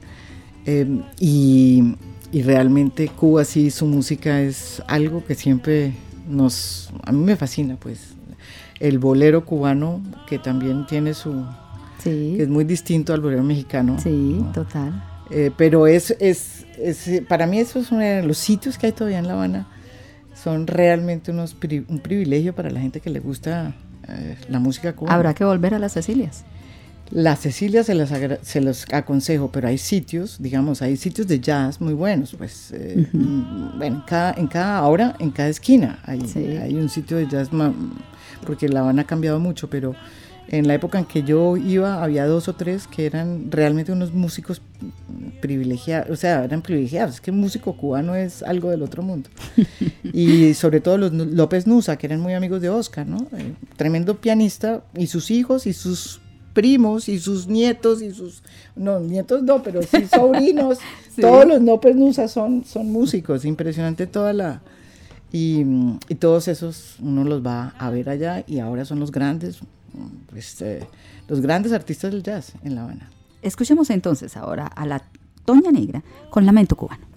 Em, y y realmente Cuba sí, su música es algo que siempre nos, a mí me fascina, pues el bolero cubano que también tiene su, sí. que es muy distinto al bolero mexicano. Sí, total. Eh, pero es, es, es, para mí eso es uno de los sitios que hay todavía en La Habana, son realmente unos un privilegio para la gente que le gusta eh, la música cubana. Habrá que volver a las Cecilias. La Cecilia se, las se los aconsejo, pero hay sitios, digamos, hay sitios de jazz muy buenos, pues, eh, mm, bueno, en cada, en cada, ahora en cada esquina hay, hay un sitio de jazz, porque La Habana ha cambiado mucho, pero en la época en que yo iba había dos o tres que eran realmente unos músicos privilegiados, o sea, eran privilegiados, es que un músico cubano es algo del otro mundo. [LAUGHS] y sobre todo los López Nusa, que eran muy amigos de Oscar, ¿no? Eh, tremendo pianista, y sus hijos y sus primos y sus nietos y sus, no, nietos no, pero sí [LAUGHS] sobrinos, todos los no Nusa son, son músicos, impresionante toda la... Y, y, todos esos uno los va a ver allá y ahora son los grandes, pues, eh, los grandes artistas del jazz en La Habana. Escuchemos entonces ahora a la Toña Negra con Lamento Cubano.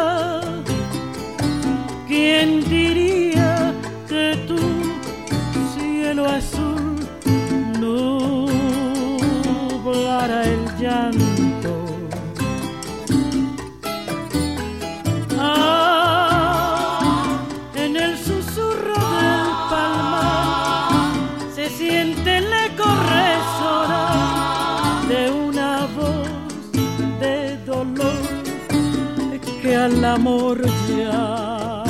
el amor llama.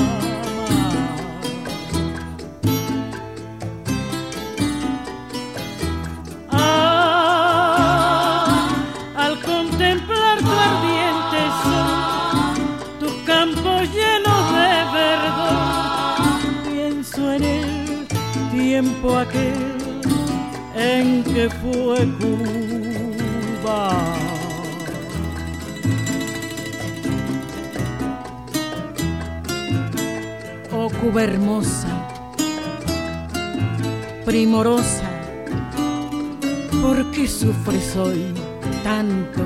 Ah, al contemplar tu ardiente sol, tu campo lleno de verdor, pienso en el tiempo aquel en que fue Cuba. Hermosa, primorosa, ¿por qué sufres hoy tanto,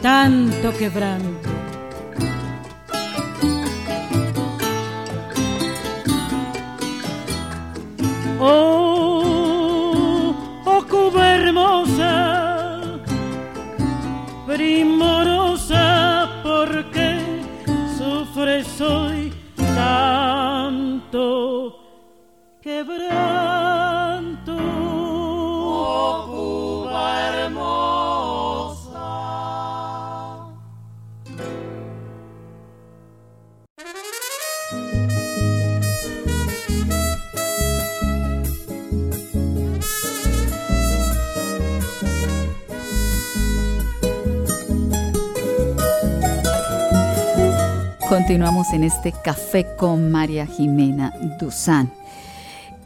tanto quebranto? En este café con María Jimena Duzán.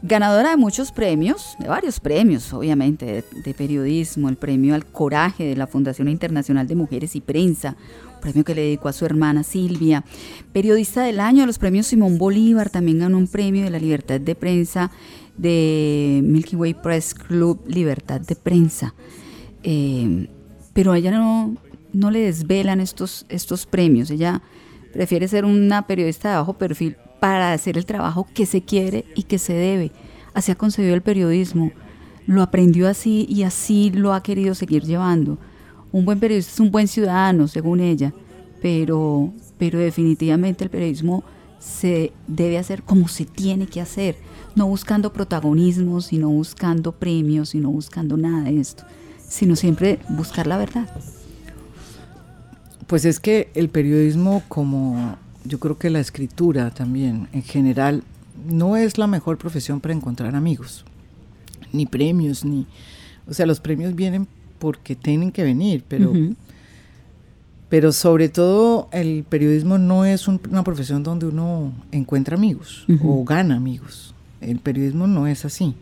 Ganadora de muchos premios, de varios premios, obviamente, de, periodismo, el premio al coraje de la Fundación Internacional de Mujeres y Prensa, un premio que le dedicó a su hermana Silvia. Periodista del año los premios Simón Bolívar, también ganó un premio de la libertad de prensa de Milky Way Press Club Libertad de Prensa. Eh, pero a ella no, no le desvelan estos, estos premios. Ella prefiere ser una periodista de bajo perfil para hacer el trabajo que se quiere y que se debe. Así ha concebido el periodismo, lo aprendió así y así lo ha querido seguir llevando. Un buen periodista es un buen ciudadano, según ella, pero, pero definitivamente el periodismo se debe hacer como se tiene que hacer, no buscando protagonismo, sino buscando premios, sino buscando nada de esto, sino siempre buscar la verdad. Pues es que el periodismo, como yo creo que la escritura también, en general, no es la mejor profesión para encontrar amigos, ni premios, ni... O sea, los premios vienen porque tienen que venir, pero... Pero sobre todo el periodismo no es una profesión donde uno encuentra amigos o gana amigos. El periodismo no es así.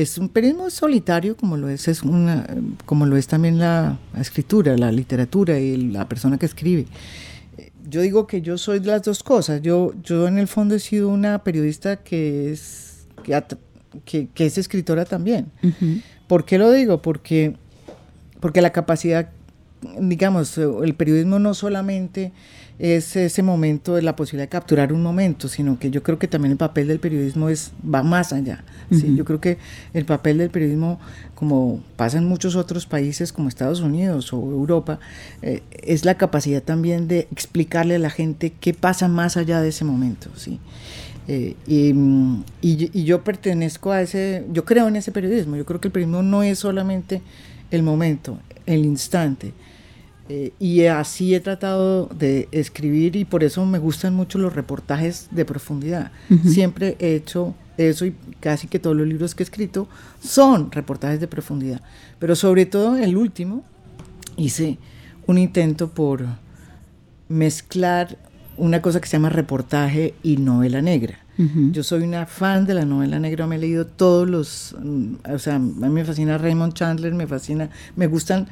Es un periodismo solitario como lo es, es una, como lo es también la, escritura, la literatura y la persona que escribe. Yo digo que yo soy las dos cosas. Yo, yo en el fondo he sido una periodista que es, que, que, es escritora también. ¿Por qué lo digo? Porque, porque la capacidad, digamos, el periodismo no solamente es ese momento, de la posibilidad de capturar un momento, sino que yo creo que también el papel del periodismo es, va más allá. ¿sí? Yo creo que el papel del periodismo, como pasa en muchos otros países como Estados Unidos o Europa, eh, es la capacidad también de explicarle a la gente qué pasa más allá de ese momento. ¿sí? Eh, y, y, yo pertenezco a ese, yo creo en ese periodismo, yo creo que el periodismo no es solamente el momento, el instante, eh, y así he tratado de escribir y por eso me gustan mucho los reportajes de profundidad. Siempre he hecho eso y casi que todos los libros que he escrito son reportajes de profundidad. Pero sobre todo el último hice un intento por mezclar una cosa que se llama reportaje y novela negra. Yo soy una fan de la novela negra, me he leído todos los, mm, o sea, a mí me fascina Raymond Chandler, me fascina, me gustan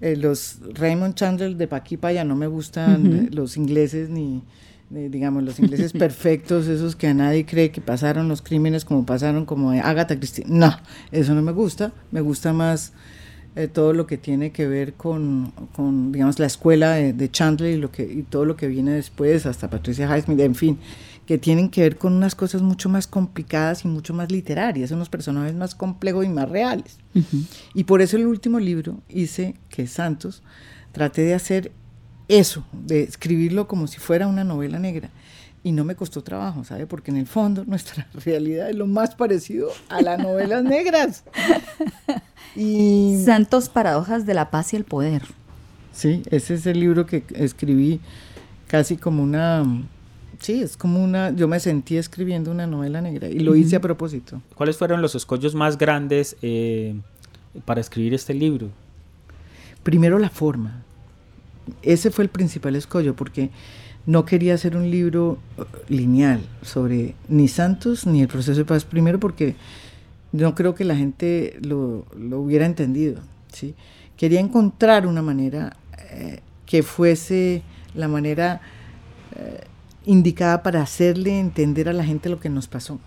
eh, los Raymond Chandler de Paquipa ya no me gustan los ingleses ni, digamos, los ingleses [LAUGHS] perfectos, esos que a nadie cree que pasaron los crímenes como pasaron, como Agatha Christie. No, eso no me gusta. Me gusta más eh, todo lo que tiene que ver con, con digamos, la escuela de, Chandler y, lo que, y todo lo que viene después, hasta Patricia Highsmith, en fin que tienen que ver con unas cosas mucho más complicadas y mucho más literarias, unos personajes más complejos y más reales. Y por eso el último libro hice, que Santos, traté de hacer eso, de escribirlo como si fuera una novela negra. Y no me costó trabajo, ¿sabe? Porque en el fondo nuestra [LAUGHS] realidad es lo más parecido a las novelas negras. Y... Santos Paradojas de la Paz y el Poder. Sí, ese es el libro que escribí casi como una Sí, es como una, yo me sentí escribiendo una novela negra y lo hice a propósito. ¿Cuáles fueron los escollos más grandes eh, para escribir este libro? Primero la forma. Ese fue el principal escollo porque no quería hacer un libro uh, lineal sobre ni Santos ni el proceso de paz. Primero porque no creo que la gente lo, hubiera entendido. ¿sí? Quería encontrar una manera eh, que fuese la manera... Eh, indicada para hacerle entender a la gente lo que nos pasó.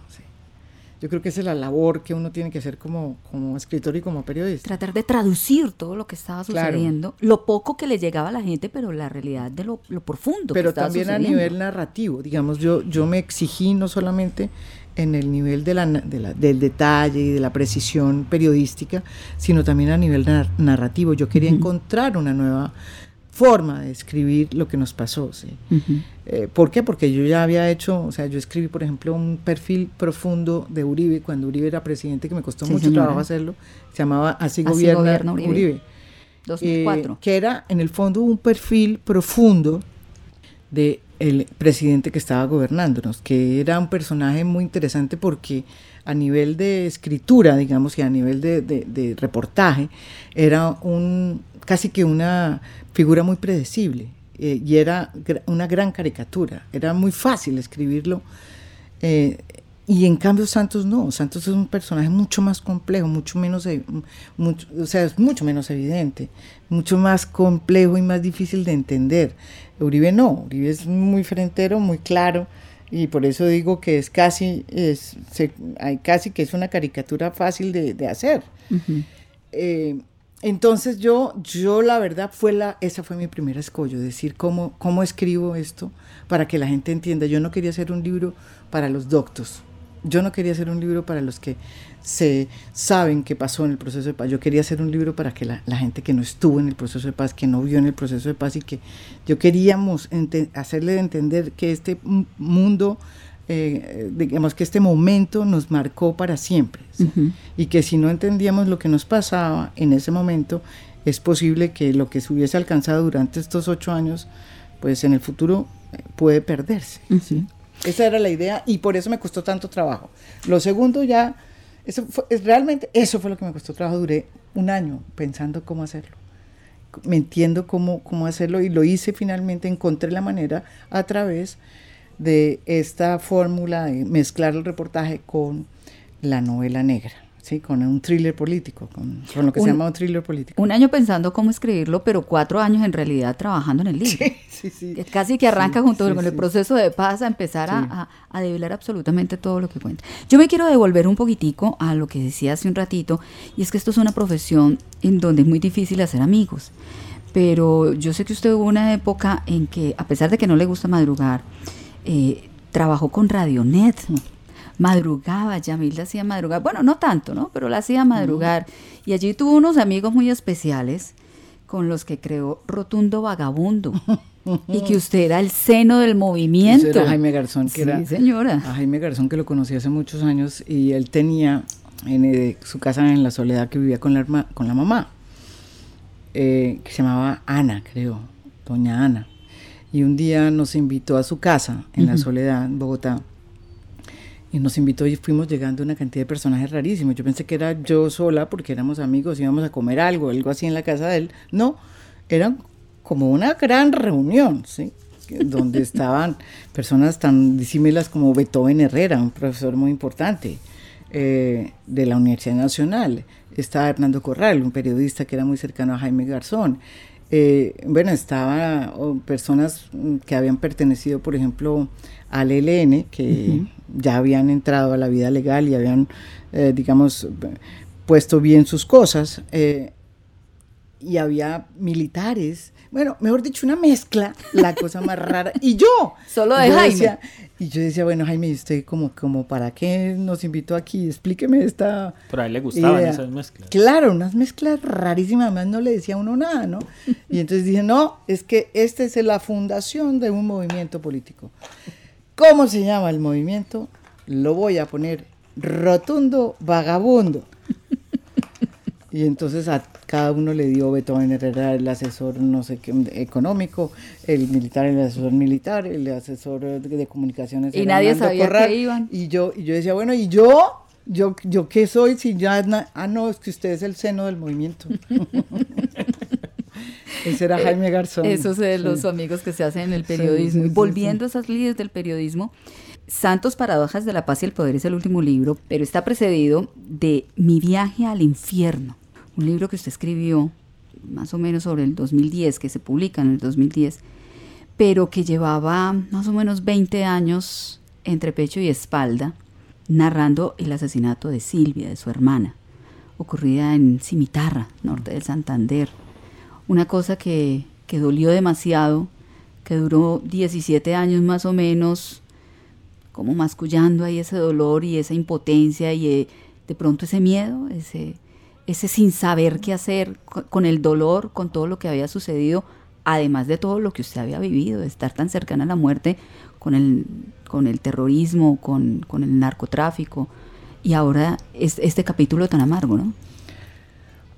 Yo creo que esa es la labor que uno tiene que hacer como, como escritor y como periodista. Tratar de traducir todo lo que estaba sucediendo, lo poco que le llegaba a la gente, pero la realidad de lo, profundo. Pero también a nivel narrativo, digamos, yo, yo me exigí no solamente en el nivel de la, del detalle y de la precisión periodística, sino también a nivel narrativo. Yo quería encontrar una nueva forma de escribir lo que nos pasó. ¿sí? Eh, ¿Por qué? Porque yo ya había hecho, o sea, yo escribí, por ejemplo, un perfil profundo de Uribe cuando Uribe era presidente, que me costó mucho trabajo hacerlo, se llamaba Así, gobierna, Uribe. 2004. Eh, que era, en el fondo, un perfil profundo de el presidente que estaba gobernándonos, que era un personaje muy interesante porque a nivel de escritura, digamos, y a nivel de, de reportaje, era un casi que una figura muy predecible eh, y era una gran caricatura, era muy fácil escribirlo. Eh, y en cambio Santos no, Santos es un personaje mucho más complejo, mucho menos, e, mucho, o sea, es mucho menos evidente, mucho más complejo y más difícil de entender. Uribe no, Uribe es muy frentero, muy claro, y por eso digo que es casi, es, hay casi que es una caricatura fácil de, hacer. Entonces yo, yo la verdad fue la, esa fue mi primer escollo, decir cómo, cómo escribo esto para que la gente entienda. Yo no quería hacer un libro para los doctos, yo no quería hacer un libro para los que se saben qué pasó en el proceso de paz. Yo quería hacer un libro para que la, gente que no estuvo en el proceso de paz, que no vio en el proceso de paz y que yo queríamos hacerle entender que este mundo eh, digamos que este momento nos marcó para siempre y que si no entendíamos lo que nos pasaba en ese momento, es posible que lo que se hubiese alcanzado durante estos ocho años, pues en el futuro eh, puede perderse. Esa era la idea y por eso me costó tanto trabajo. Lo segundo ya, eso fue, realmente eso fue lo que me costó trabajo. Duré un año pensando cómo hacerlo, me entiendo cómo, cómo hacerlo y lo hice finalmente, encontré la manera a través de esta fórmula de mezclar el reportaje con la novela negra. sí, con un thriller político, con, con lo que Un- se llama un thriller político. Un año pensando cómo escribirlo, pero cuatro años en realidad trabajando en el libro. Sí, sí. Que Casi que arranca Sí, junto sí, con el sí. proceso de paz a empezar a- Sí. a, a develar absolutamente todo lo que cuenta. Yo me quiero devolver un poquitico a lo que decía hace un ratito, y es que esto es una profesión en donde es muy difícil hacer amigos. Pero yo sé que usted hubo una época en que, a pesar de que no le gusta madrugar, eh, trabajó con Radionet. Madrugaba, Yamilda hacía madrugar. Bueno, no tanto, ¿no? Pero la hacía madrugar. Y allí tuvo unos amigos muy especiales con los que creó Rotundo Vagabundo. y que usted era el seno del movimiento. Era Jaime Garzón, que sí, era señora. a Jaime Garzón que lo conocí hace muchos años y él tenía en eh, su casa en la soledad que vivía con la, con la mamá, eh, que se llamaba Ana, creo, doña Ana. Y un día nos invitó a su casa en la soledad, en Bogotá. Y nos invitó y fuimos llegando una cantidad de personajes rarísimos. Yo pensé que era yo sola porque éramos amigos, íbamos a comer algo, algo así en la casa de él. No, eran como una gran reunión, ¿sí? Donde [LAUGHS] estaban personas tan disímiles como Beethoven Herrera, un profesor muy importante eh, de la Universidad Nacional. Estaba Hernando Corral, un periodista que era muy cercano a Jaime Garzón. Eh, bueno, estaba oh, personas mm, que habían pertenecido, por ejemplo, al ELN, que ya habían entrado a la vida legal y habían, eh, digamos, puesto bien sus cosas. eh, y había militares, bueno, mejor dicho, una mezcla, la cosa más rara. Y yo. [LAUGHS] Solo de yo Jaime. decía- y yo decía, bueno, Jaime, ¿y usted como, como para qué nos invitó aquí? Explíqueme esta. Pero a él le gustaban idea". esas mezclas. Claro, unas mezclas rarísimas, además no le decía a uno nada, ¿no? Y entonces dije, no, es que esta es la fundación de un movimiento político. ¿Cómo se llama el movimiento? Lo voy a poner rotundo vagabundo. Y entonces a cada uno le dio Beethoven Herrera el asesor no sé qué económico, el militar el asesor militar, el asesor de, de comunicaciones. Y era nadie Hernando sabía Corral, qué iban. Y yo, y yo decía, bueno, ¿y yo? ¿Yo, yo qué soy? Si ya, na- ah, no, es que usted es el seno del movimiento. [LAUGHS] Ese era Jaime Garzón. Esos de Sí. los amigos que se hacen en el periodismo. sí, y sí, volviendo a esas líneas del periodismo, Santos Paradojas de la Paz y el Poder es el último libro, pero está precedido de Mi viaje al infierno, un libro que usted escribió más o menos sobre el 2010, que se publica en el 2010, pero que llevaba más o menos 20 años entre pecho y espalda, narrando el asesinato de Silvia, de su hermana, ocurrida en Cimitarra, norte del Santander. Una cosa que, que dolió demasiado, que duró 17 años más o menos, como mascullando ahí ese dolor y esa impotencia y eh, de pronto ese miedo, ese, ese sin saber qué hacer co- con el dolor, con todo lo que había sucedido, además de todo lo que usted había vivido, de estar tan cercana a la muerte con el, con el terrorismo, con, con el narcotráfico, y ahora es, este capítulo tan amargo, ¿no?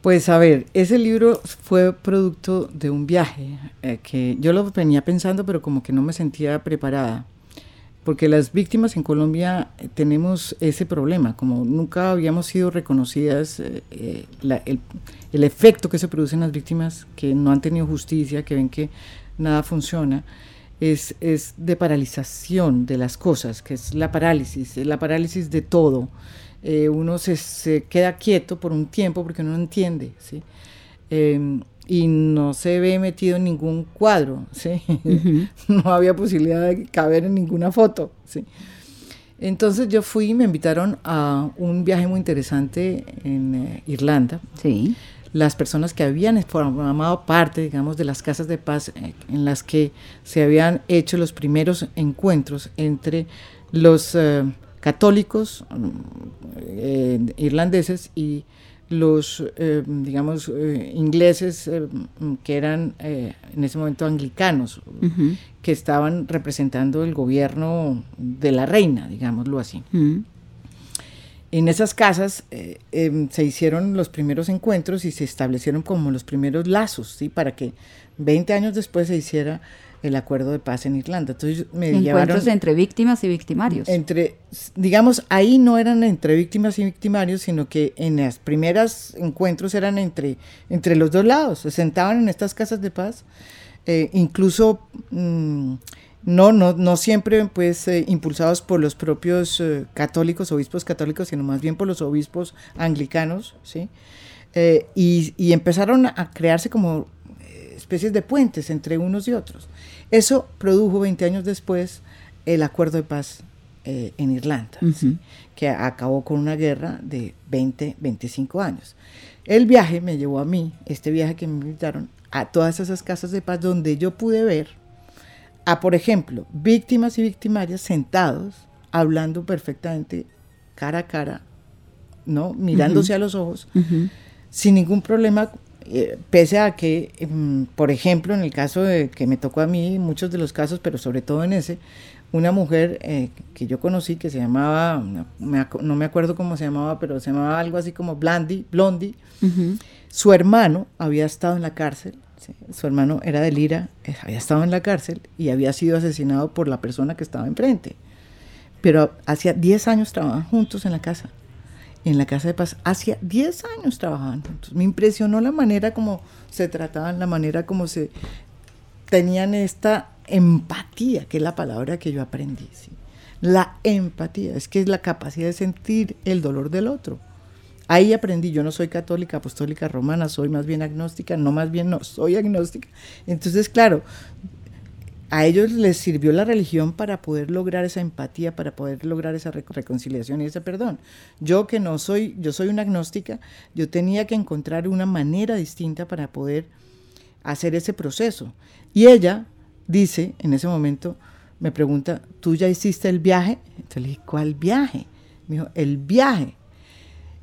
Pues a ver, ese libro fue producto de un viaje eh, que yo lo venía pensando, pero como que no me sentía preparada. Porque las víctimas en Colombia eh, tenemos ese problema, como nunca habíamos sido reconocidas, eh, eh, el, efecto que se produce en las víctimas que no han tenido justicia, que ven que nada funciona, es, es de paralización de las cosas, que es la parálisis, la parálisis de todo. Uno se, se queda quieto por un tiempo porque no entiende, ¿sí? Eh, y no se ve metido en ningún cuadro, ¿sí? [LAUGHS] no había posibilidad de caber en ninguna foto, ¿sí? Entonces yo fui y me invitaron a un viaje muy interesante en eh, Irlanda. Sí. Las personas que habían formado parte, digamos, de las casas de paz eh, en las que se habían hecho los primeros encuentros entre los eh, católicos mm, irlandeses y los, eh, digamos, eh, ingleses eh, que eran en ese momento anglicanos, que estaban representando el gobierno de la reina, digámoslo así. En esas casas se hicieron los primeros encuentros y se establecieron como los primeros lazos, ¿sí? Para que 20 años después se hiciera el acuerdo de paz en Irlanda. Entonces me Encuentros llevaron entre víctimas y victimarios. entre, digamos, ahí no eran entre víctimas y victimarios, sino que en las primeras encuentros eran entre, entre los dos lados. Se sentaban en estas casas de paz, eh, incluso mm, no, no, no siempre pues eh, impulsados por los propios eh, católicos, obispos católicos, sino más bien por los obispos anglicanos, ¿sí? Y, y, empezaron a crearse como especies de puentes entre unos y otros. Eso produjo 20 años después el acuerdo de paz en Irlanda, ¿sí? que acabó con una guerra de 20, 25 años. El viaje me llevó a mí, este viaje que me invitaron, a todas esas casas de paz donde yo pude ver a, por ejemplo, víctimas y victimarias sentados, hablando perfectamente cara a cara, ¿no? Mirándose a los ojos, sin ningún problema, eh, pese a que, em, por ejemplo, en el caso de, que me tocó a mí, muchos de los casos, pero sobre todo en ese, una mujer eh, que yo conocí que se llamaba, no me acuerdo cómo se llamaba, pero se llamaba algo así como Blondie, Blondie. Su hermano había estado en la cárcel su hermano era de Lira, eh, había estado en la cárcel y había sido asesinado por la persona que estaba enfrente. Pero hacía 10 años trabajaban juntos en la casa. En la casa de paz, hacía 10 años trabajaban juntos. Me impresionó la manera como se trataban, la manera como se tenían esta empatía, que es la palabra que yo aprendí. La empatía, es que es la capacidad de sentir el dolor del otro Ahí aprendí, yo no soy católica, apostólica romana, soy más bien agnóstica, no más bien no, soy agnóstica. Entonces, claro, a ellos les sirvió la religión para poder lograr esa empatía, para poder lograr esa reconciliación y ese perdón. Yo que no soy, yo soy una agnóstica, yo tenía que encontrar una manera distinta para poder hacer ese proceso. Y ella dice, en ese momento, me pregunta, ¿tú ya hiciste el viaje? Entonces le dije, ¿cuál viaje? Me dijo, el viaje.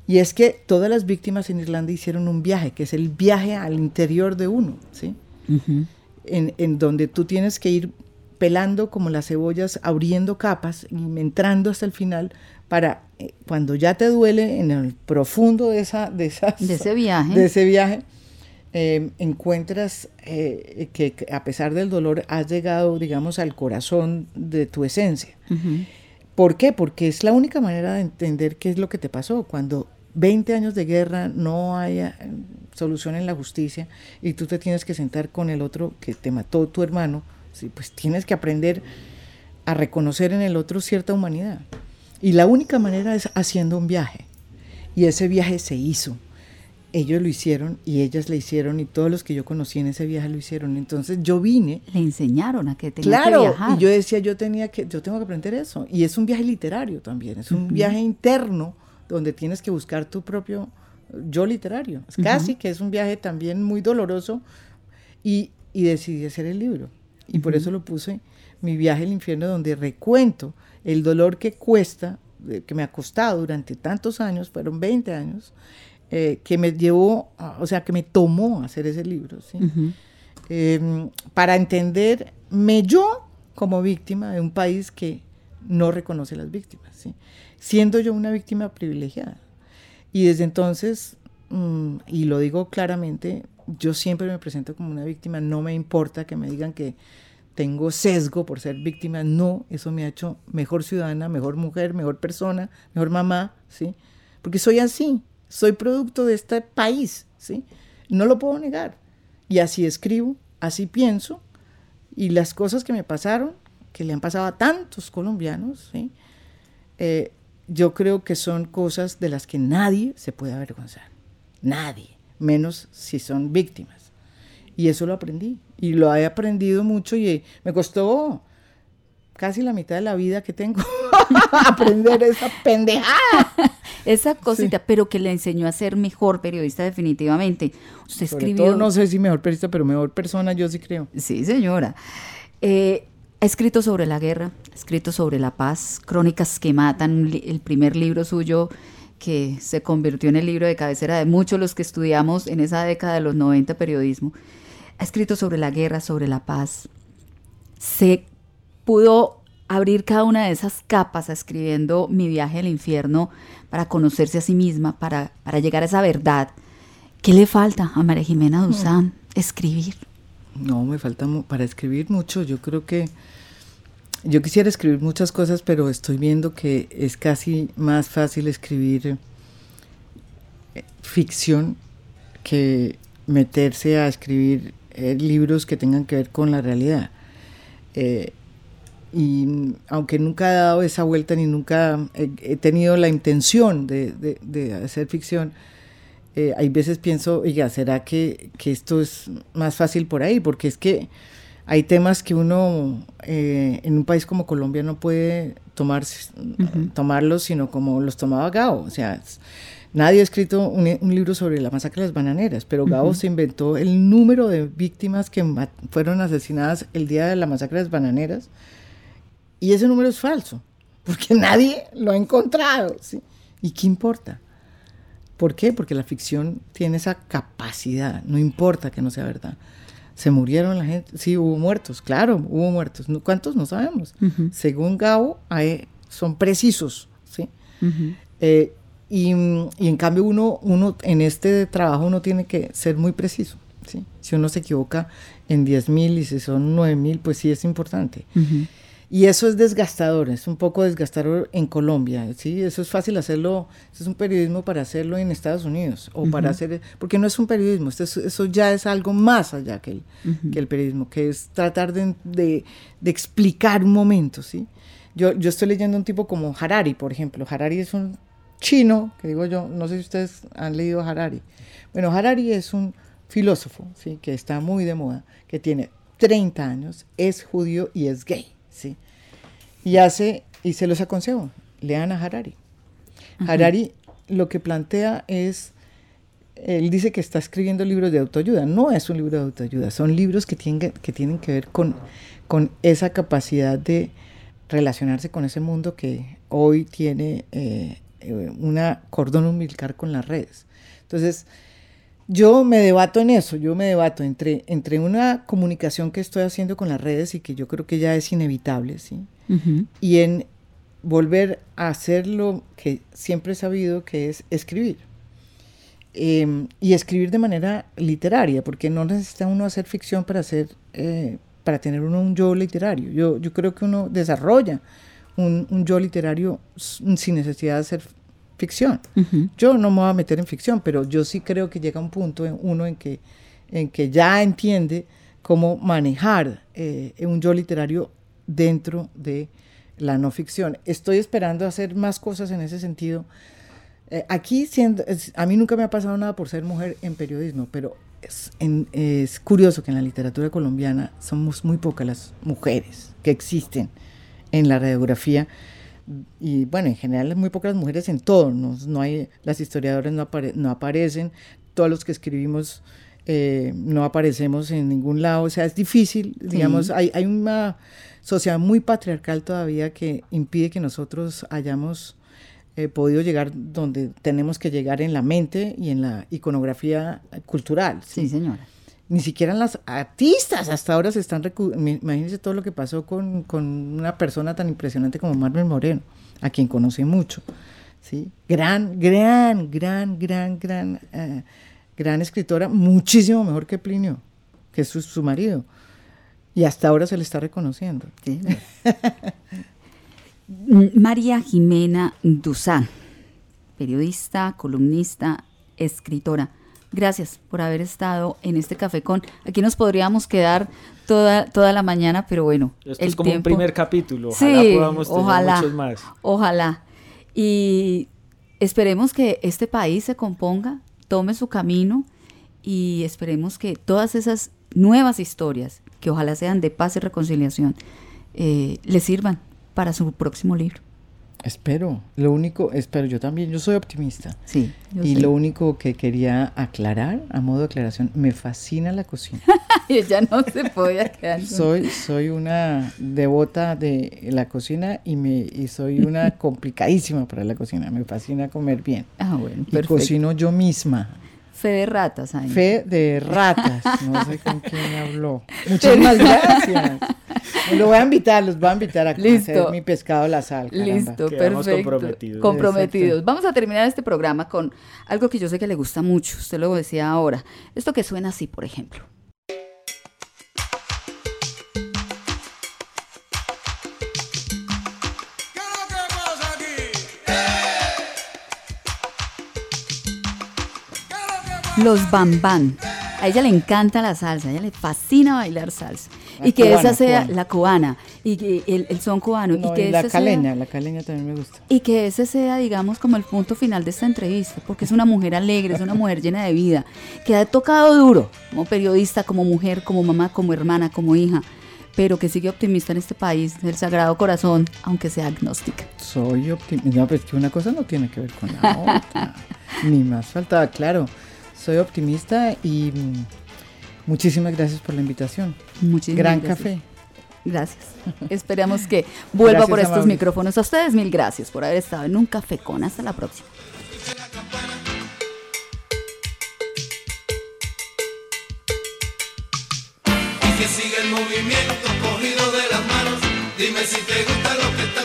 Y es que todas las víctimas en Irlanda hicieron un viaje, que es el viaje al interior de uno, ¿sí? En, donde tú tienes que ir pelando como las cebollas, abriendo capas y entrando hasta el final para eh, cuando ya te duele en el profundo de, esa, de, ese viaje, de ese viaje em, encuentras eh, que a pesar del dolor has llegado, digamos, al corazón de tu esencia. ¿Por qué? Porque es la única manera de entender qué es lo que te pasó. Cuando 20 años de guerra no haya eh, solución en la justicia y tú te tienes que sentar con el otro que te mató tu hermano, ¿sí? pues tienes que aprender a reconocer en el otro cierta humanidad. Y la única manera es haciendo un viaje. Y ese viaje se hizo ellos lo hicieron y ellas le hicieron y todos los que yo conocí en ese viaje lo hicieron. Entonces yo vine. Le enseñaron a que tenía que viajar. Y yo decía, yo tenía que, yo tengo que aprender eso. Y es un viaje literario también, es un viaje interno donde tienes que buscar tu propio yo literario. Es casi que es un viaje también muy doloroso y, y decidí hacer el libro. Y por eso lo puse mi viaje al infierno donde recuento el dolor que cuesta, que me ha costado durante tantos años, fueron 20 años, eh, que me llevó, o sea, que me tomó hacer ese libro, ¿sí? Em, para entenderme yo como víctima de un país que no reconoce las víctimas, ¿sí? Siendo yo una víctima privilegiada. Y desde entonces, mm, y lo digo claramente, yo siempre me presento como una víctima, no me importa que me digan que tengo sesgo por ser víctima, no, eso me ha hecho mejor ciudadana, mejor mujer, mejor persona, mejor mamá, ¿sí? Porque soy así, soy producto de este país, ¿sí? No lo puedo negar. Y así escribo, así pienso, y las cosas que me pasaron, que le han pasado a tantos colombianos, ¿sí? Eh, yo creo que son cosas de las que nadie se puede avergonzar. Nadie, menos si son víctimas. Y eso lo aprendí. Y lo he aprendido mucho y me costó casi la mitad de la vida que tengo [LAUGHS] aprender esa pendejada. [LAUGHS] esa cosita, pero que le enseñó a ser mejor periodista definitivamente. Usted escribió... no sé si mejor periodista, pero mejor persona yo sí creo. Sí, señora. Eh, ha escrito sobre la guerra, ha escrito sobre la paz, Crónicas que Matan, el primer libro suyo que se convirtió en el libro de cabecera de muchos los que estudiamos en esa década de los 90 periodismo. Ha escrito sobre la guerra, sobre la paz. Se pudo abrir cada una de esas capas escribiendo Mi viaje al infierno para conocerse a sí misma, para, para llegar a esa verdad. ¿Qué le falta a María Jimena Duzán? Escribir. No, me falta para escribir mucho. Yo creo que yo quisiera escribir muchas cosas, pero estoy viendo que es casi más fácil escribir eh, ficción que meterse a escribir eh, libros que tengan que ver con la realidad. Eh, y aunque nunca he dado esa vuelta ni nunca he, tenido la intención de hacer ficción, eh, hay veces pienso, oiga, ¿será que, que esto es más fácil por ahí? Porque es que hay temas que uno eh, en un país como Colombia no puede tomar, tomarlos, sino como los tomaba Gao. O sea, nadie ha escrito un, un libro sobre la masacre de las bananeras, pero Gao se inventó el número de víctimas que fueron asesinadas el día de la masacre de las bananeras. Y ese número es falso, porque [LAUGHS] nadie lo ha encontrado. ¿sí? ¿Y qué importa? ¿Por qué? Porque la ficción tiene esa capacidad, no importa que no sea verdad. Se murieron la gente, sí, hubo muertos, claro, hubo muertos. ¿Cuántos? No sabemos. Según Gabo, hay- son precisos, ¿sí? Eh, y, y en cambio uno, uno, en este trabajo uno tiene que ser muy preciso, ¿sí? Si uno se equivoca en 10 mil y si son 9 mil, pues sí es importante. Y eso es desgastador, es un poco desgastador en Colombia, ¿sí? Eso es fácil hacerlo, eso es un periodismo para hacerlo en Estados Unidos, o para hacer, porque no es un periodismo, esto es- eso ya es algo más allá que el, que el periodismo, que es tratar de, de- de explicar un momento, ¿sí? Yo, yo estoy leyendo un tipo como Harari, por ejemplo. Harari es un chino, que digo yo, no sé si ustedes han leído Harari. Bueno, Harari es un filósofo, ¿sí? Que está muy de moda, que tiene 30 años, es judío y es gay, ¿sí? Y hace, y se los aconsejo, lean a Harari. Harari lo que plantea es, él dice que está escribiendo libros de autoayuda, no es un libro de autoayuda, son libros que tienen que, tienen que ver con, con esa capacidad de relacionarse con ese mundo que hoy tiene eh, eh, una cordón umbilical con las redes. Entonces, yo me debato en eso, yo me debato entre, entre una comunicación que estoy haciendo con las redes y que yo creo que ya es inevitable, ¿sí? y en volver a hacer lo que siempre he sabido que es escribir. Eh, y escribir de manera literaria, porque no necesita uno hacer ficción para hacer, eh, para tener uno un yo literario. Yo, yo creo que uno desarrolla un, un yo literario sin necesidad de hacer ficción. Yo no me voy a meter en ficción, pero yo sí creo que llega un punto en uno en que, en que ya entiende cómo manejar eh, un yo literario dentro de la no ficción. Estoy esperando hacer más cosas en ese sentido. Eh, aquí, siendo, es- a mí nunca me ha pasado nada por ser mujer en periodismo, pero es, en- es curioso que en la literatura colombiana somos muy pocas las mujeres que existen en la radiografía y bueno, en general muy pocas mujeres en todo, no, no hay, las historiadoras no, apare- no aparecen, todos los que escribimos eh, no aparecemos en ningún lado, o sea, es difícil, digamos, hay, hay una sociedad muy patriarcal todavía que impide que nosotros hayamos eh, podido llegar donde tenemos que llegar en la mente y en la iconografía cultural. Sí, señora. Ni siquiera las artistas hasta ahora se están... Imagínense todo lo que pasó con, con una persona tan impresionante como Marvel Moreno, a quien conocí mucho. ¿sí? Gran, gran, gran, gran, gran, eh, gran escritora, muchísimo mejor que Plinio, que es su, su marido. Y hasta ahora se le está reconociendo. [LAUGHS] María Jimena Duzán, periodista, columnista, escritora. Gracias por haber estado en este café con. Aquí nos podríamos quedar toda, toda la mañana, pero bueno. Esto el es como tiempo- un primer capítulo. Ojalá Sí, podamos tener ojalá, muchos más. Ojalá. Y esperemos que este país se componga, tome su camino y esperemos que todas esas nuevas historias, que ojalá sean de paz y reconciliación, eh, le sirvan para su próximo libro. Espero, lo único, espero, yo también, yo soy optimista. Sí. yo Y lo único que quería aclarar, a modo de aclaración, me fascina la cocina. [LAUGHS] Ella no se podía quedar. Soy, soy una devota de la cocina y, me, y soy una [LAUGHS] complicadísima para la cocina. Me fascina comer bien. Ah, bueno, Y perfecto. cocino yo misma. Fe de ratas, Jaime. Fe de ratas. No sé con quién habló. [LAUGHS] Muchísimas gracias. Lo voy a invitar, los voy a invitar a Listo. hacer mi pescado a la sal. caramba. Listo, Quedamos perfecto. comprometidos. Comprometidos. Exacto. Vamos a terminar este programa con algo que yo sé que le gusta mucho. Usted lo decía ahora. Esto que suena así, por ejemplo. Los bambán. A ella le encanta la salsa, a ella le fascina bailar salsa. La y que cubana, esa sea cubana. la cubana. y que el, el son cubano. No, y que y la sea- caleña, la caleña también me gusta. y que ese sea, digamos, como el punto final de esta entrevista, porque es una mujer alegre, es una mujer llena de vida, que ha tocado duro como periodista, como mujer, como mamá, como hermana, como hija, pero que sigue optimista en este país, del Sagrado Corazón, aunque sea agnóstica. Soy optimista. No, pues que una cosa no tiene que ver con la otra. Ni más faltaba, claro. Soy optimista y mm, muchísimas gracias por la invitación. Muchísimas Gran gracias. café. Gracias. Esperamos que vuelva Gracias, por estos amables. micrófonos. A ustedes mil gracias por haber estado en un café con. Hasta la próxima. y que sigue el movimiento cogido de las manos. Dime si te gusta lo que está